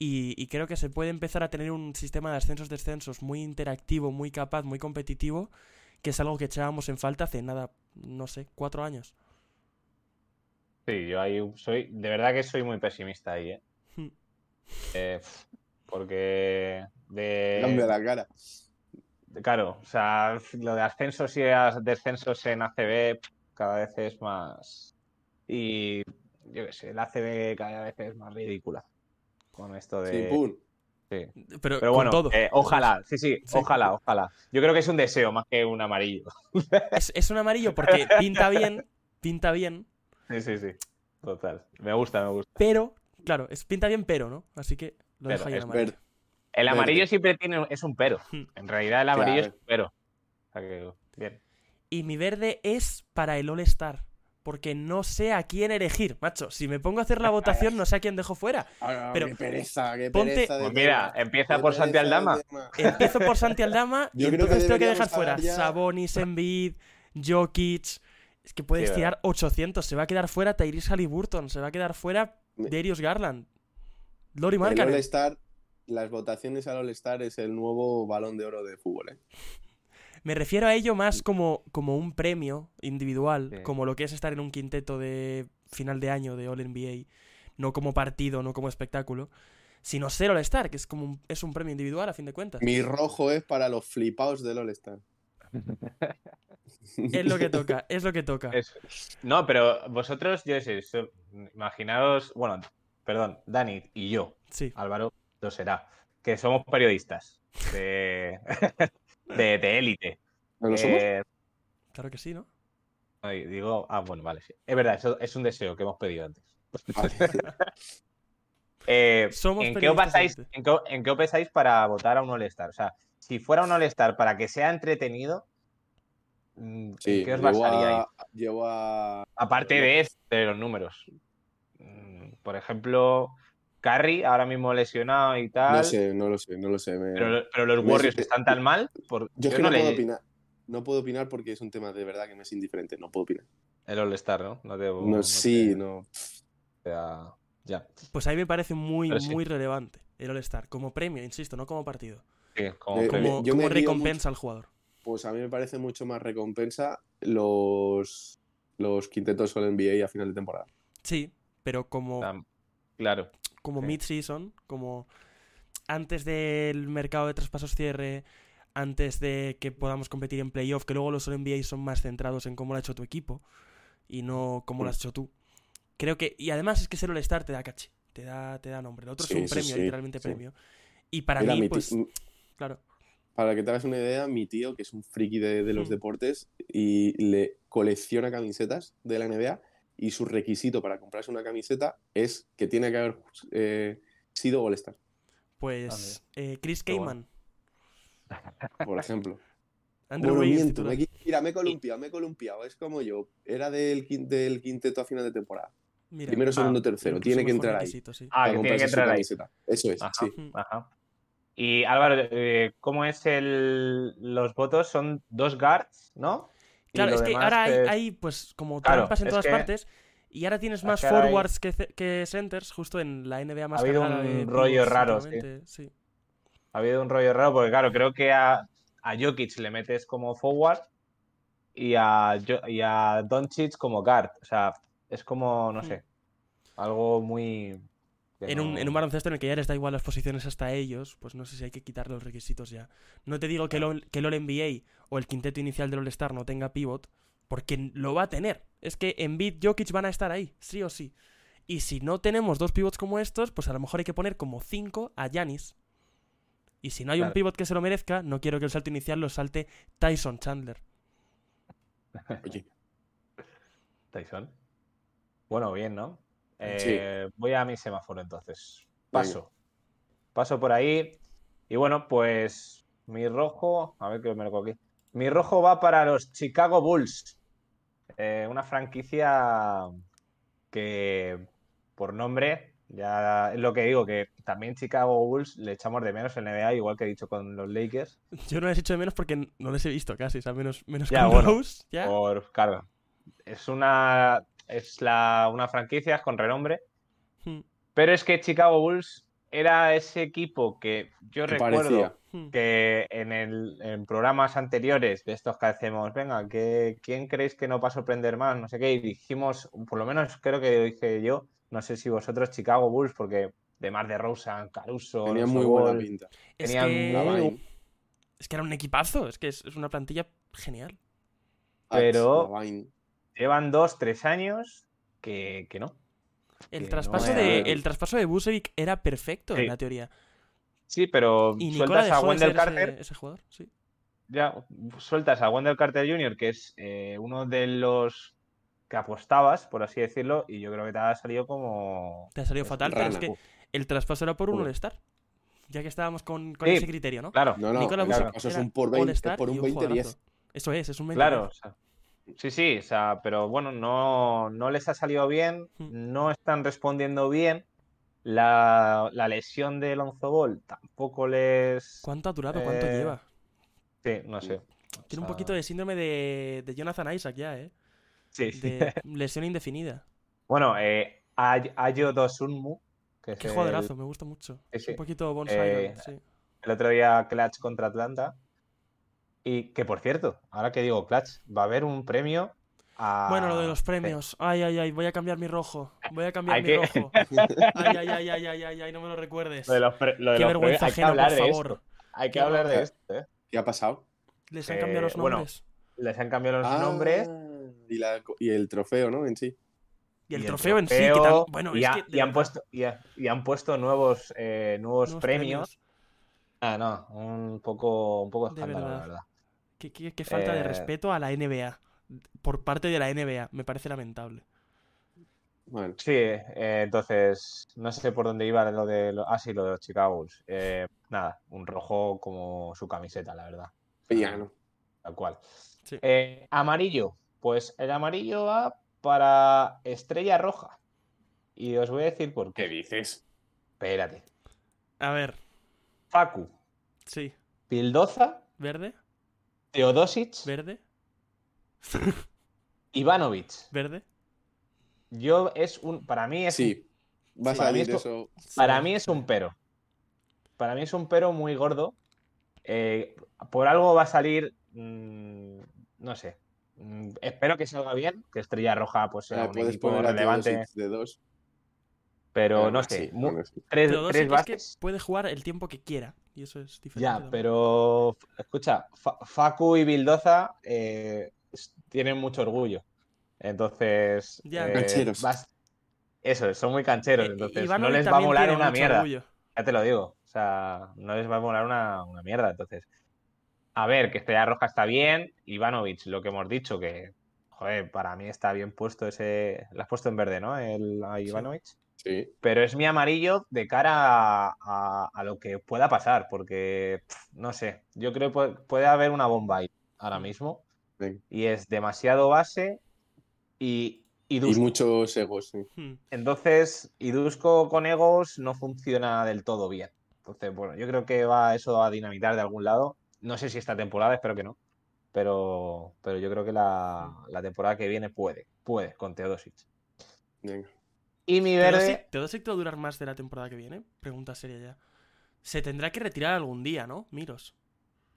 [SPEAKER 3] Y, y creo que se puede empezar a tener un sistema de ascensos-descensos muy interactivo, muy capaz, muy competitivo, que es algo que echábamos en falta hace nada, no sé, cuatro años.
[SPEAKER 1] Sí, yo ahí soy, de verdad que soy muy pesimista ahí, ¿eh?
[SPEAKER 3] Hmm.
[SPEAKER 1] Eh, porque de,
[SPEAKER 2] Cambia la cara.
[SPEAKER 1] de- claro, o sea, lo de ascensos y descensos en ACB cada vez es más y yo qué sé, la ACB cada vez es más ridícula con esto
[SPEAKER 2] Sí,
[SPEAKER 1] de
[SPEAKER 2] pum.
[SPEAKER 1] sí.
[SPEAKER 3] Pero,
[SPEAKER 1] Pero bueno,
[SPEAKER 3] todo.
[SPEAKER 1] eh, ojalá, sí, sí,
[SPEAKER 3] Sí.
[SPEAKER 1] ojalá, ojalá. Yo creo que es un deseo más que un amarillo.
[SPEAKER 3] Es, es un amarillo porque pinta bien, pinta bien,
[SPEAKER 1] Sí, sí, sí. Total. Me gusta, me gusta.
[SPEAKER 3] pero, claro, es pinta bien, pero, ¿no? Así que lo
[SPEAKER 1] Pero
[SPEAKER 3] dejo ahí en
[SPEAKER 1] es
[SPEAKER 3] amarillo.
[SPEAKER 2] verde.
[SPEAKER 1] El
[SPEAKER 2] Verde.
[SPEAKER 1] amarillo siempre tiene es un pero.
[SPEAKER 3] Hmm.
[SPEAKER 1] En realidad el amarillo
[SPEAKER 2] Claro.
[SPEAKER 1] es un pero. O sea que, bien.
[SPEAKER 3] Y mi verde es para el All-Star. Porque no sé a quién elegir, macho. Si me pongo a hacer la votación, no sé a quién dejo fuera.
[SPEAKER 2] Ah,
[SPEAKER 3] Pero
[SPEAKER 2] qué pereza, qué
[SPEAKER 3] ponte-
[SPEAKER 2] pereza de
[SPEAKER 1] Pues mira, empieza por Santi Aldama.
[SPEAKER 3] Empiezo por Santi Aldama y
[SPEAKER 2] Yo creo que
[SPEAKER 3] entonces tengo que dejar fuera
[SPEAKER 2] ya-
[SPEAKER 3] Sabonis, Embiid, Jokic. Es que puedes
[SPEAKER 1] Sí,
[SPEAKER 3] tirar 800. Se va a quedar fuera Tyrese Halliburton. Se va a quedar fuera Darius Garland. Lori
[SPEAKER 2] El
[SPEAKER 3] Markkanen.
[SPEAKER 2] All-Star, las votaciones al All-Star es el nuevo balón de oro de fútbol, ¿eh?
[SPEAKER 3] Me refiero a ello más como, como un premio individual,
[SPEAKER 1] Sí.
[SPEAKER 3] como lo que es estar en un quinteto de final de año de All NBA, no como partido, no como espectáculo, sino ser All Star, que es como un, es un premio individual a fin de cuentas.
[SPEAKER 2] Mi rojo es para los flipaos del All-Star.
[SPEAKER 3] Es lo que toca, es lo que toca.
[SPEAKER 1] Es- No, pero vosotros, yo sé, imaginaros, bueno, perdón, Dani y yo,
[SPEAKER 3] Sí,
[SPEAKER 1] Álvaro, lo será, que somos periodistas de de de élite.
[SPEAKER 2] ¿No lo somos?
[SPEAKER 1] Eh,
[SPEAKER 3] claro que sí, ¿no?
[SPEAKER 1] ay, digo, ah, bueno, vale, sí. Es verdad, eso es un deseo que hemos pedido antes.
[SPEAKER 2] Vale.
[SPEAKER 1] Eh,
[SPEAKER 3] Somos
[SPEAKER 1] ¿en, qué os
[SPEAKER 3] periodistas
[SPEAKER 1] basáis, en, qué, en qué os basáis para votar a un All-Star? O sea, si fuera un All-Star para que sea entretenido, mm,
[SPEAKER 2] Sí,
[SPEAKER 1] ¿en qué os basaríais?
[SPEAKER 2] a, llevo a-
[SPEAKER 1] Aparte de, esto, de los números. Por ejemplo, Curry ahora mismo lesionado y tal.
[SPEAKER 2] No sé, no lo sé, no lo sé. me-
[SPEAKER 1] Pero, pero los
[SPEAKER 2] me-
[SPEAKER 1] Warriors están tan mal. Por,
[SPEAKER 2] Yo es que no,
[SPEAKER 1] le-
[SPEAKER 2] puedo opinar. No puedo opinar porque es un tema de verdad que me es indiferente. No puedo opinar.
[SPEAKER 1] El All-Star, ¿no? No, te,
[SPEAKER 2] No,
[SPEAKER 1] no
[SPEAKER 2] sí,
[SPEAKER 1] te-
[SPEAKER 2] no.
[SPEAKER 1] da- Ya.
[SPEAKER 3] Pues a mí me parece muy,
[SPEAKER 1] Pero sí.
[SPEAKER 3] muy relevante el All Star, como premio, insisto, no como partido,
[SPEAKER 1] Sí, como
[SPEAKER 2] Eh,
[SPEAKER 3] como,
[SPEAKER 2] yo
[SPEAKER 3] recompensa al jugador.
[SPEAKER 2] Pues a mí me parece mucho más recompensa los, los quintetos All NBA a final de temporada.
[SPEAKER 3] Sí, pero como,
[SPEAKER 1] Tam- Claro.
[SPEAKER 3] como
[SPEAKER 1] sí.
[SPEAKER 3] mid-season, como antes del mercado de traspasos cierre, antes de que podamos competir en playoff, que luego los NBA son más centrados en cómo lo ha hecho tu equipo y no cómo lo has hecho tú. Creo que, y además es que ser All-Star te da caché, te da, te da nombre. El otro
[SPEAKER 2] Sí,
[SPEAKER 3] es un
[SPEAKER 2] sí,
[SPEAKER 3] premio, literalmente premio. Y para
[SPEAKER 2] Mira,
[SPEAKER 3] mí, pues, claro.
[SPEAKER 2] para que te hagas una idea, mi tío, que es un friki de, de los
[SPEAKER 3] Hmm.
[SPEAKER 2] deportes y le colecciona camisetas de la NBA y su requisito para comprarse una camiseta es que tiene que haber eh, sido All-Star,
[SPEAKER 3] Pues eh, Chris
[SPEAKER 1] bueno.
[SPEAKER 3] Cayman,
[SPEAKER 2] por ejemplo.
[SPEAKER 3] Andrew
[SPEAKER 2] Bueno, miento, me mira, me he columpiado, me he columpiado. Es como yo. Era del, del quinteto a final de temporada.
[SPEAKER 3] Mira,
[SPEAKER 2] Primero, segundo, tercero. Tiene que entrar ahí.
[SPEAKER 3] sí.
[SPEAKER 1] Ah, que tiene que entrar ahí.
[SPEAKER 2] camiseta. Eso es,
[SPEAKER 1] Ajá,
[SPEAKER 2] sí.
[SPEAKER 1] ajá. Y Álvaro, eh, ¿cómo es el. Los votos son dos guards, ¿no?
[SPEAKER 3] Claro, es que ahora hay,
[SPEAKER 1] es-
[SPEAKER 3] hay, pues como
[SPEAKER 1] Claro,
[SPEAKER 3] trampas en todas
[SPEAKER 1] que-
[SPEAKER 3] partes y ahora tienes
[SPEAKER 1] es
[SPEAKER 3] más
[SPEAKER 1] hay-
[SPEAKER 3] forwards que, que centers justo en la NBA más
[SPEAKER 1] Ha habido un
[SPEAKER 3] de
[SPEAKER 1] rollo raro,
[SPEAKER 3] sí.
[SPEAKER 1] Ha habido un rollo raro porque, claro, creo que a, a Jokic le metes como forward y a, y a Doncic como guard. O sea, es como, no sé, algo muy...
[SPEAKER 3] En un, en un baloncesto en el que ya les da igual las posiciones hasta ellos, pues no sé si hay que quitar los requisitos ya. No te digo que el, All- que el All-NBA o el quinteto inicial del All-Star no tenga pivot, porque lo va a tener. Es que Embiid, Jokic van a estar ahí, sí o sí. Y si no tenemos dos pivots como estos, pues a lo mejor hay que poner como cinco a Yanis. Y si no hay un pivot que se lo merezca, no quiero que el salto inicial lo salte Tyson Chandler.
[SPEAKER 2] Oye,
[SPEAKER 1] Tyson. Bueno, bien, ¿no? Eh, Voy a mi semáforo entonces. Paso. Paso por ahí. Y bueno, pues mi rojo. A ver que me lo aquí. Mi rojo va para los Chicago Bulls. Eh, una franquicia que por nombre, ya es lo que digo, que también Chicago Bulls le echamos de menos en NBA, igual que he dicho con los Lakers.
[SPEAKER 3] Yo no les echo de menos porque no les he visto casi, o sea, menos, menos
[SPEAKER 1] Ya,
[SPEAKER 3] con
[SPEAKER 1] bueno,
[SPEAKER 3] Rose, ya.
[SPEAKER 1] Por, claro, es una. Es la, una franquicia con renombre.
[SPEAKER 3] Hmm,
[SPEAKER 1] Pero es que Chicago Bulls era ese equipo que yo
[SPEAKER 2] Que
[SPEAKER 1] recuerdo
[SPEAKER 2] parecía.
[SPEAKER 3] hmm.
[SPEAKER 1] que en, el, en programas anteriores de estos que hacemos, venga, que, ¿quién creéis que nos va a sorprender más? No sé qué, y dijimos, por lo menos creo que dije yo, no sé si vosotros, Chicago Bulls, porque de Mar de Rosa, Caruso,
[SPEAKER 2] Tenía muy buena pinta.
[SPEAKER 3] Es
[SPEAKER 1] tenían
[SPEAKER 3] que...
[SPEAKER 2] Lavine,
[SPEAKER 3] es que era un equipazo, es que es, es una plantilla genial.
[SPEAKER 1] Pero-. Llevan dos, tres años que, que no.
[SPEAKER 3] El
[SPEAKER 1] Que
[SPEAKER 3] traspaso,
[SPEAKER 1] no
[SPEAKER 3] de,
[SPEAKER 2] era-
[SPEAKER 3] el traspaso de Busevic era perfecto
[SPEAKER 1] Sí.
[SPEAKER 3] en la teoría.
[SPEAKER 1] Sí, pero
[SPEAKER 3] Y Nicola
[SPEAKER 1] sueltas a
[SPEAKER 3] dejó de
[SPEAKER 1] Wendell
[SPEAKER 3] ser
[SPEAKER 1] Carter,
[SPEAKER 3] ese, ese jugador, sí.
[SPEAKER 1] ya, sueltas a Wendell Carter Jr., que es eh, uno de los que apostabas, por así decirlo, y yo creo que te ha salido como...
[SPEAKER 3] Te ha salido
[SPEAKER 1] Es
[SPEAKER 3] fatal, pero es que el traspaso era por un. All-Star. Ya que estábamos con, con
[SPEAKER 1] Sí,
[SPEAKER 3] ese criterio, ¿no?
[SPEAKER 1] Claro,
[SPEAKER 2] No, no,
[SPEAKER 3] Nicola
[SPEAKER 2] claro, es un por 20,
[SPEAKER 3] All-Star
[SPEAKER 2] por un 20-10.
[SPEAKER 3] jugadorazo. Eso es, es un 20
[SPEAKER 1] claro. o sea, sí, sí, o sea, pero bueno, no, no les ha salido bien,
[SPEAKER 3] Hmm.
[SPEAKER 1] no están respondiendo bien. La, la lesión de Lonzo Ball tampoco les...
[SPEAKER 3] ¿Cuánto ha durado? ¿Cuánto
[SPEAKER 1] Eh,
[SPEAKER 3] lleva?
[SPEAKER 1] Sí, no sé.
[SPEAKER 3] Tiene un
[SPEAKER 1] sea,
[SPEAKER 3] poquito de síndrome de, de Jonathan Isaac ya, ¿eh?
[SPEAKER 1] Sí, sí.
[SPEAKER 3] De lesión indefinida.
[SPEAKER 1] Bueno, eh, Ay- Ayo Dosunmu, que es
[SPEAKER 3] Qué
[SPEAKER 1] el-
[SPEAKER 3] jugadorazo, me gusta mucho.
[SPEAKER 1] Sí,
[SPEAKER 3] Es
[SPEAKER 1] sí.
[SPEAKER 3] un poquito Bones
[SPEAKER 1] Eh,
[SPEAKER 3] sí.
[SPEAKER 1] el otro día Clutch contra Atlanta. Y que por cierto, ahora que digo Clutch, va a haber un premio a.
[SPEAKER 3] Bueno, lo de los premios. Ay, ay, ay, voy a cambiar mi rojo. Voy a cambiar
[SPEAKER 1] Hay
[SPEAKER 3] mi
[SPEAKER 1] que-
[SPEAKER 3] rojo. Ay, ay, ay, ay, ay, ay, ay, no me lo recuerdes.
[SPEAKER 1] Lo de los pre- lo de
[SPEAKER 3] Qué
[SPEAKER 1] los
[SPEAKER 3] vergüenza
[SPEAKER 1] premios, hay que
[SPEAKER 3] ajena,
[SPEAKER 1] hablar
[SPEAKER 3] por
[SPEAKER 1] de
[SPEAKER 3] favor.
[SPEAKER 1] esto. Hay que hablar de esto, ¿eh?
[SPEAKER 2] ¿Qué ha pasado?
[SPEAKER 3] Les han cambiado
[SPEAKER 1] Eh,
[SPEAKER 3] los
[SPEAKER 1] bueno,
[SPEAKER 3] nombres.
[SPEAKER 1] Les han cambiado los
[SPEAKER 2] Ah,
[SPEAKER 1] nombres.
[SPEAKER 2] Y, la- y el trofeo, ¿no? En sí.
[SPEAKER 3] Y el
[SPEAKER 1] y
[SPEAKER 3] trofeo en sí, que bueno,
[SPEAKER 1] y,
[SPEAKER 3] es
[SPEAKER 1] ha-
[SPEAKER 3] que. de
[SPEAKER 1] y han puesto, y, ha- y han puesto nuevos, eh, nuevos,
[SPEAKER 3] nuevos
[SPEAKER 1] premios. Ah, no, un poco, un poco escándalo, la
[SPEAKER 3] verdad. Qué, qué- qué falta de
[SPEAKER 1] Eh,
[SPEAKER 3] respeto a la NBA. Por parte de la NBA. Me parece lamentable.
[SPEAKER 2] Bueno,
[SPEAKER 1] Sí, eh, entonces, no sé por dónde iba lo de lo- ah, sí, lo de los Chicago Bulls. Eh, nada, un rojo como su camiseta, la verdad.
[SPEAKER 2] piano.
[SPEAKER 1] Tal cual.
[SPEAKER 3] Sí.
[SPEAKER 1] Eh, amarillo, pues el amarillo va para Estrella Roja. Y os voy a decir por
[SPEAKER 2] ¿Qué
[SPEAKER 1] qué.
[SPEAKER 2] dices?
[SPEAKER 1] Espérate.
[SPEAKER 3] A ver,
[SPEAKER 1] Facu,
[SPEAKER 3] sí.
[SPEAKER 1] Pildoza,
[SPEAKER 3] ¿Verde?
[SPEAKER 1] Teodosic,
[SPEAKER 3] ¿Verde?
[SPEAKER 1] Ivanovic.
[SPEAKER 3] ¿Verde?
[SPEAKER 1] Yo es un, para mí es un-
[SPEAKER 2] Sí. Va a
[SPEAKER 1] Sí, mí
[SPEAKER 2] salir
[SPEAKER 1] esto-
[SPEAKER 2] eso.
[SPEAKER 1] Para
[SPEAKER 3] Sí,
[SPEAKER 1] mí es
[SPEAKER 3] sí.
[SPEAKER 1] un pero. Para mí es un pero muy gordo. Eh, por algo va a salir. mm, no sé. Mm, espero que salga bien. Que Estrella Roja pues sea
[SPEAKER 2] Ah,
[SPEAKER 1] un
[SPEAKER 2] puedes
[SPEAKER 1] equipo
[SPEAKER 2] poner a
[SPEAKER 1] relevante.
[SPEAKER 2] De dos.
[SPEAKER 1] Pero no sé.
[SPEAKER 2] así.
[SPEAKER 1] tres,
[SPEAKER 3] Teodosic
[SPEAKER 1] tres
[SPEAKER 3] es que
[SPEAKER 1] bases.
[SPEAKER 3] puede jugar el tiempo que quiera. Y eso es diferente.
[SPEAKER 1] Ya,
[SPEAKER 3] también.
[SPEAKER 1] pero escucha, Fa- Facu y Bildoza eh, tienen mucho orgullo. Entonces.
[SPEAKER 3] Ya.
[SPEAKER 1] eh,
[SPEAKER 2] Cancheros.
[SPEAKER 1] vas- Eso, son muy cancheros.
[SPEAKER 3] Eh,
[SPEAKER 1] Entonces, no les va a molar una mierda.
[SPEAKER 3] orgullo.
[SPEAKER 1] Ya te lo digo. O sea, no les va a molar una, una mierda. Entonces, a ver, que Estrella Roja está bien. Ivanovic, lo que hemos dicho, que, joder, para mí está bien puesto ese. Lo has puesto en verde, ¿no? El a Ivanovic.
[SPEAKER 2] Sí.
[SPEAKER 1] Pero es mi amarillo de cara a, a- a lo que pueda pasar, porque, no sé, yo creo que puede, puede haber una bomba ahí ahora mismo.
[SPEAKER 2] Venga.
[SPEAKER 1] Y es demasiado base y, y
[SPEAKER 2] muchos egos, sí.
[SPEAKER 3] Hmm.
[SPEAKER 1] Entonces, Idusco con egos no funciona del todo bien. Entonces, bueno, yo creo que va eso a dinamitar de algún lado. No sé si esta temporada, espero que no. Pero, pero yo creo que la, la temporada que viene puede, puede, con Teodosic.
[SPEAKER 2] Venga.
[SPEAKER 1] Y mi verde,
[SPEAKER 3] Teodosic, Teodosic te va a durar más de la temporada que viene. Pregunta seria ya. Se tendrá que retirar algún día, ¿no? Miros.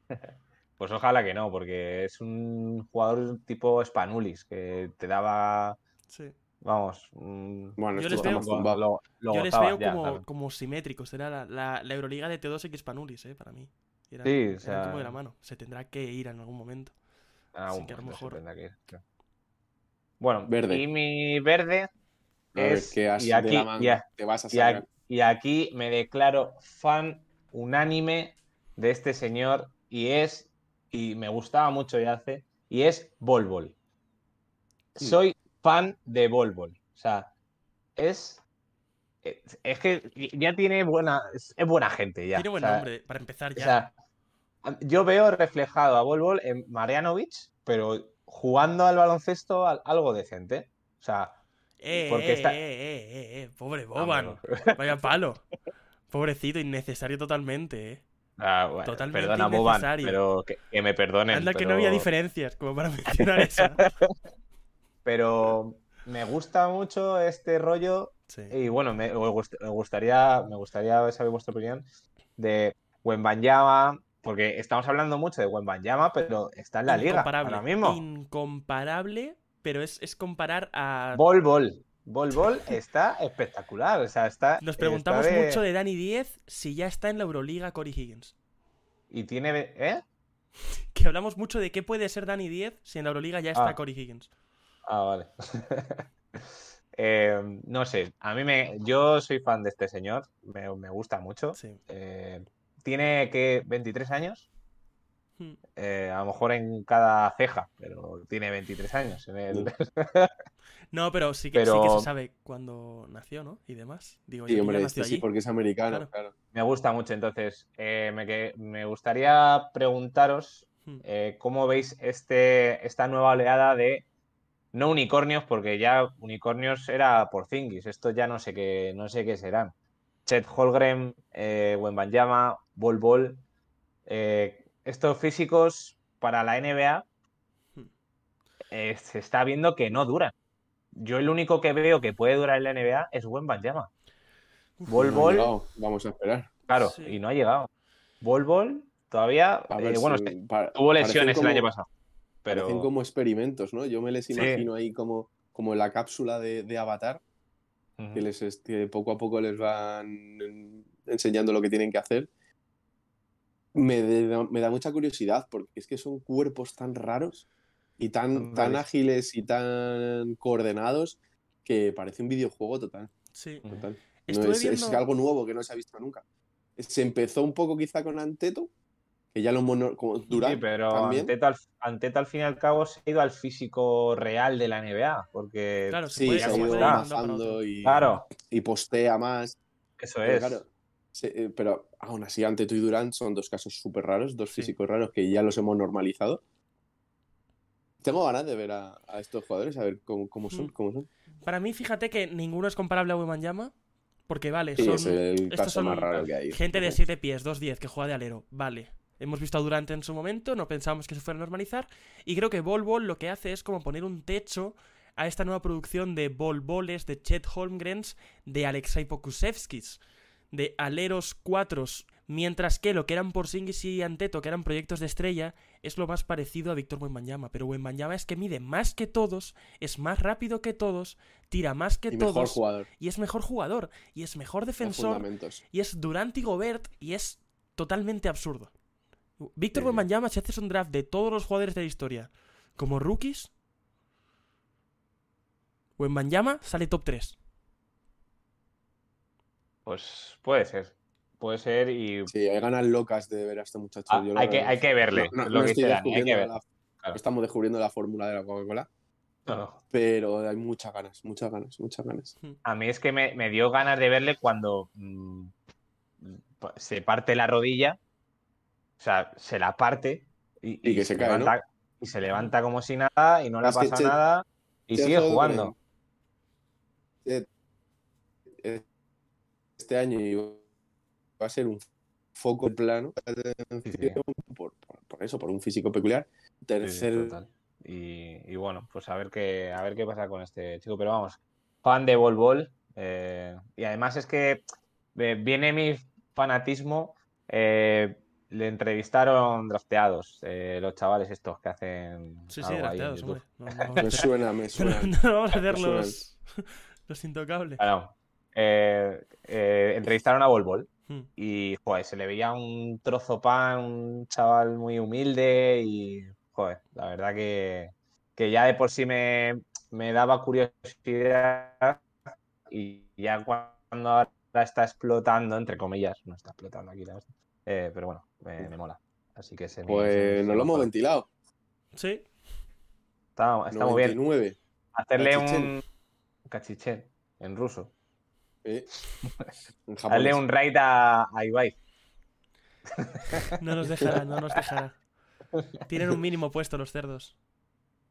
[SPEAKER 1] pues ojalá que no, porque es un jugador tipo Spanulis, que te daba,
[SPEAKER 3] Sí.
[SPEAKER 1] vamos,
[SPEAKER 2] Bueno,
[SPEAKER 3] Yo les veo-
[SPEAKER 2] zumbado.
[SPEAKER 1] lo, lo
[SPEAKER 3] Yo les
[SPEAKER 1] gozabas
[SPEAKER 3] veo
[SPEAKER 1] ya,
[SPEAKER 3] como,
[SPEAKER 1] claro.
[SPEAKER 3] como simétricos. Era la, la- la Euroliga de Teodosic y Spanulis, ¿eh? Para mí. Eran,
[SPEAKER 1] Sí, o sea-
[SPEAKER 3] como de la mano. Se tendrá que ir en algún momento.
[SPEAKER 1] Ah,
[SPEAKER 3] Así
[SPEAKER 1] un
[SPEAKER 3] que a lo
[SPEAKER 1] se
[SPEAKER 3] mejor-
[SPEAKER 1] que ir, claro. Bueno,
[SPEAKER 2] Verde.
[SPEAKER 1] y mi verde es-
[SPEAKER 2] ¿qué has
[SPEAKER 1] y
[SPEAKER 2] de
[SPEAKER 1] aquí-
[SPEAKER 2] la te vas a
[SPEAKER 1] Y, a- y aquí me declaro fan unánime de este señor y es, y me gustaba mucho ya hace, y es Bol Bol.
[SPEAKER 2] Hmm.
[SPEAKER 1] Soy fan de Bol Bol. O sea, es, es, que ya tiene buena, es, buena gente ya.
[SPEAKER 3] Tiene buen
[SPEAKER 1] O sea,
[SPEAKER 3] nombre, para empezar
[SPEAKER 1] o
[SPEAKER 3] ya.
[SPEAKER 1] sea, yo veo reflejado a Bol Bol en Marianovic, pero jugando al baloncesto al- algo decente. O sea,
[SPEAKER 3] eh,
[SPEAKER 1] porque
[SPEAKER 3] eh,
[SPEAKER 1] está-
[SPEAKER 3] eh, eh, Pobre
[SPEAKER 1] no,
[SPEAKER 3] Boban. Vaya palo. Pobrecito, innecesario totalmente, ¿eh?
[SPEAKER 1] Ah, bueno,
[SPEAKER 3] Totalmente
[SPEAKER 1] perdona, Boban, pero que, que me perdonen.
[SPEAKER 3] Anda que
[SPEAKER 1] pero,
[SPEAKER 3] no había diferencias, como para mencionar esa.
[SPEAKER 1] Pero me gusta mucho este rollo
[SPEAKER 3] Sí.
[SPEAKER 1] y bueno, me, me gust- me gustaría, me gustaría saber vuestra opinión de Wembanyama, porque estamos hablando mucho de Wembanyama, pero está en la liga ahora mismo.
[SPEAKER 3] Incomparable, pero es, es comparar a.
[SPEAKER 1] Bol Bol. Bol Bol está espectacular. O sea, está.
[SPEAKER 3] Nos
[SPEAKER 1] está
[SPEAKER 3] preguntamos
[SPEAKER 1] de-
[SPEAKER 3] mucho de Dani 10 si ya está en la Euroliga Cory Higgins.
[SPEAKER 1] Y tiene. ¿Eh?
[SPEAKER 3] Que hablamos mucho de qué puede ser Dani 10 si en la Euroliga ya está
[SPEAKER 1] Ah.
[SPEAKER 3] Cory Higgins.
[SPEAKER 1] Ah, vale. Eh, no sé, a mí me. Yo soy fan de este señor. Me, me gusta mucho.
[SPEAKER 3] Sí.
[SPEAKER 1] Eh, tiene que 23 años. Eh, a lo mejor en cada ceja, pero tiene 23 años. En el...
[SPEAKER 3] No, pero sí que, sí que se sabe cuándo nació, ¿no? Y demás. Digo,
[SPEAKER 2] Sí, hombre, este sí, porque es americano,
[SPEAKER 3] Claro.
[SPEAKER 2] claro.
[SPEAKER 1] Me gusta mucho. Entonces, eh, me, que- me gustaría preguntaros eh, cómo veis este, esta nueva oleada de no unicornios, porque ya unicornios era por Zingis. Esto ya no sé qué, no sé qué serán. Chet Holgren, eh, Wembanyama, Bol Bol. eh, estos físicos para la NBA
[SPEAKER 3] Hmm.
[SPEAKER 1] eh, se está viendo que no duran. Yo el único que veo que puede durar en la NBA es. Bol
[SPEAKER 2] No ha
[SPEAKER 1] Bol,
[SPEAKER 2] llegado, Vamos a esperar.
[SPEAKER 1] claro,
[SPEAKER 3] Sí.
[SPEAKER 1] y no ha llegado. Bol Bol todavía, eh, bueno,
[SPEAKER 2] si-
[SPEAKER 1] se-
[SPEAKER 2] pa-
[SPEAKER 1] tuvo lesiones el
[SPEAKER 2] como-
[SPEAKER 1] año pasado. Pero
[SPEAKER 2] Parecen como experimentos, ¿no? Yo me les
[SPEAKER 1] Sí.
[SPEAKER 2] imagino ahí como, como la cápsula de, de Avatar,
[SPEAKER 1] Ujú.
[SPEAKER 2] que les este, poco a poco les van en- enseñando lo que tienen que hacer. Me, de- me da mucha curiosidad porque es que son cuerpos tan raros y tan, tan ágiles y tan coordenados que parece un videojuego total.
[SPEAKER 3] Sí.
[SPEAKER 2] Total. No, es, algo nuevo que no se ha visto nunca. Se empezó un poco quizá con Anteto, que ya lo mono, como
[SPEAKER 1] Sí, pero
[SPEAKER 2] también.
[SPEAKER 1] Anteta al, fin y al cabo se ha ido al físico real de la NBA, porque
[SPEAKER 3] Claro, se
[SPEAKER 2] Sí, se ha ido
[SPEAKER 3] otro.
[SPEAKER 2] y,
[SPEAKER 1] claro,
[SPEAKER 2] y postea más.
[SPEAKER 1] eso
[SPEAKER 2] Pero
[SPEAKER 1] es.
[SPEAKER 2] claro, eh, pero aún así, Anteto y Durant son dos casos súper raros, dos
[SPEAKER 3] Sí.
[SPEAKER 2] físicos raros que ya los hemos normalizado. Tengo ganas de ver a, a estos jugadores, a ver cómo, cómo son,
[SPEAKER 3] Mm.
[SPEAKER 2] cómo son.
[SPEAKER 3] Para mí, fíjate que ninguno es comparable a Wembanyama. Porque vale,
[SPEAKER 2] Sí,
[SPEAKER 3] son
[SPEAKER 2] es el
[SPEAKER 3] estos
[SPEAKER 2] caso
[SPEAKER 3] son
[SPEAKER 2] más raro que hay.
[SPEAKER 3] gente de 7 pies, 2'10 que juega de alero. Vale. Hemos visto a Durant en su momento, no pensamos que se fuera a normalizar. Y creo que Bol Bol lo que hace es como poner un techo a esta nueva producción de Bol Boles, de Chet Holmgrens, de Alexei Pokusevskis, de aleros cuatros. Mientras que lo que eran Porzingis y Anteto, que eran proyectos de estrella, es lo más parecido a Víctor Wembanyama. Pero Wembanyama es que mide más que todos, es más rápido que todos, tira más que
[SPEAKER 2] Y mejor
[SPEAKER 3] todos
[SPEAKER 2] jugador.
[SPEAKER 3] y es mejor jugador y es mejor defensor y es Durant y Gobert y es totalmente absurdo. Víctor
[SPEAKER 2] Sí.
[SPEAKER 3] Wembanyama, si haces un draft de todos los jugadores de la historia como rookies, Wembanyama sale top 3.
[SPEAKER 1] Pues puede ser. Puede ser y
[SPEAKER 2] Sí, hay ganas locas de ver a este muchacho.
[SPEAKER 1] ah,
[SPEAKER 2] yo
[SPEAKER 1] hay, que, hay que verle.
[SPEAKER 2] No, no-
[SPEAKER 1] lo
[SPEAKER 2] no
[SPEAKER 1] que
[SPEAKER 2] estoy
[SPEAKER 1] hay que
[SPEAKER 2] descubriendo
[SPEAKER 1] ver.
[SPEAKER 2] la-
[SPEAKER 1] Claro.
[SPEAKER 2] Estamos descubriendo la fórmula de la Coca-Cola, pero hay muchas ganas, muchas ganas, muchas ganas.
[SPEAKER 1] A mí es que me, me dio ganas de verle cuando mm, se parte la rodilla, o sea, se la parte y,
[SPEAKER 2] Y que se cae, ¿no?
[SPEAKER 1] levanta, y se levanta como si nada y no le pasa nada y sigue jugando.
[SPEAKER 2] Este año iba a ser un foco plano por, por- por eso, por un físico peculiar.
[SPEAKER 1] Sí, sí,
[SPEAKER 2] Tercer
[SPEAKER 1] total. Y, y bueno, pues a ver qué, a ver qué pasa con este chico. Pero vamos, fan de Bol Bol. eh, y además es que eh, viene mi fanatismo. eh, le entrevistaron drafteados, eh, los chavales estos que hacen.
[SPEAKER 3] Sí, sí,
[SPEAKER 1] algo ahí en
[SPEAKER 3] drafteados, hombre. No, no
[SPEAKER 2] me suena, me suena.
[SPEAKER 3] no vamos a hacer los, los intocables.
[SPEAKER 1] Eh, eh, entrevistaron a Bol Bol
[SPEAKER 3] Hmm.
[SPEAKER 1] y joder, se le veía un trozo pan, un chaval muy humilde y joder, la verdad que, que ya de por sí me, me daba curiosidad y ya cuando ahora está explotando, entre comillas, no está explotando aquí la eh, pero bueno, me, me mola. Así que se me- se me-
[SPEAKER 2] Pues
[SPEAKER 1] se
[SPEAKER 2] nos
[SPEAKER 1] me
[SPEAKER 2] lo hemos ventilado.
[SPEAKER 3] Sí,
[SPEAKER 1] Está, está muy bien.
[SPEAKER 2] 99.
[SPEAKER 1] Hacerle
[SPEAKER 2] Cachichén.
[SPEAKER 1] un cachichén en ruso.
[SPEAKER 2] Eh, japonés.
[SPEAKER 1] un raid a, a Ibai.
[SPEAKER 3] no nos dejará, no nos dejará. Tienen un mínimo puesto los cerdos.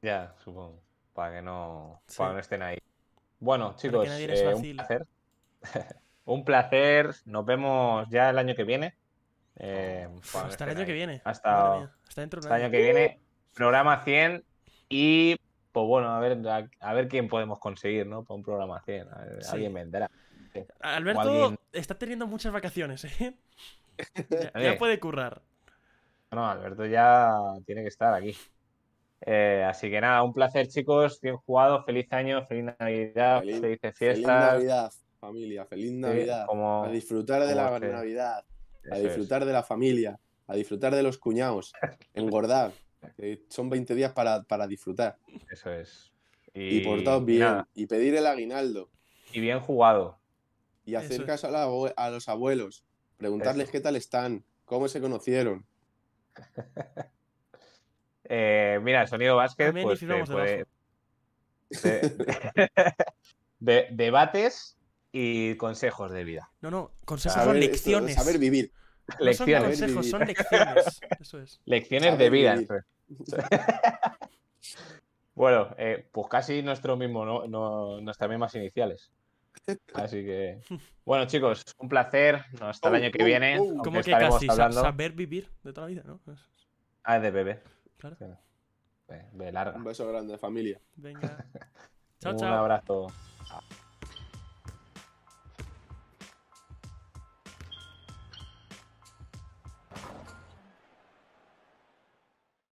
[SPEAKER 1] Ya, supongo. Para que no,
[SPEAKER 3] Sí.
[SPEAKER 1] para que no estén ahí. Bueno, chicos, eh, un placer. un placer. Nos vemos ya el año que viene. Eh,
[SPEAKER 3] Hasta el año que viene.
[SPEAKER 1] Hasta,
[SPEAKER 3] Hasta dentro
[SPEAKER 1] hasta el
[SPEAKER 3] año.
[SPEAKER 1] año que viene. Programa 100 y pues bueno, a ver, a, ver quién podemos conseguir, ¿no? Para un programa 100. Alguien vendrá.
[SPEAKER 3] Alberto está teniendo muchas vacaciones, ¿eh? ya, puede currar.
[SPEAKER 1] No, Alberto ya tiene que estar aquí. Eh, así que nada, un placer, chicos. Bien jugado. Feliz año, feliz Navidad, feliz, felices fiestas.
[SPEAKER 2] Feliz Navidad, familia. Feliz Navidad. a disfrutar de la Navidad. A disfrutar de la familia. A disfrutar de los cuñados. Engordar. son 20 días para, disfrutar.
[SPEAKER 1] Eso es.
[SPEAKER 2] Y, por todo bien. Y pedir el aguinaldo.
[SPEAKER 1] Y bien jugado.
[SPEAKER 2] Y hacer caso a, los abuelos. Preguntarles qué tal están. Cómo se conocieron.
[SPEAKER 1] Eh, mira, el sonido básquet, pues, de, debates y consejos de vida.
[SPEAKER 3] No, no, consejos son lecciones.
[SPEAKER 2] saber vivir.
[SPEAKER 3] No son consejos, son lecciones. Eso es.
[SPEAKER 1] Lecciones de vida. bueno, eh, pues casi nuestro mismo, ¿no? no nuestras mismas iniciales. Así que, bueno, chicos, un placer. Hasta el año que viene.
[SPEAKER 3] Como que casi saber vivir de toda la vida, ¿no?
[SPEAKER 1] Ah, de bebé.
[SPEAKER 3] Claro.
[SPEAKER 1] larga.
[SPEAKER 2] Un beso grande, familia.
[SPEAKER 3] Venga.
[SPEAKER 1] chao, chao. Un abrazo.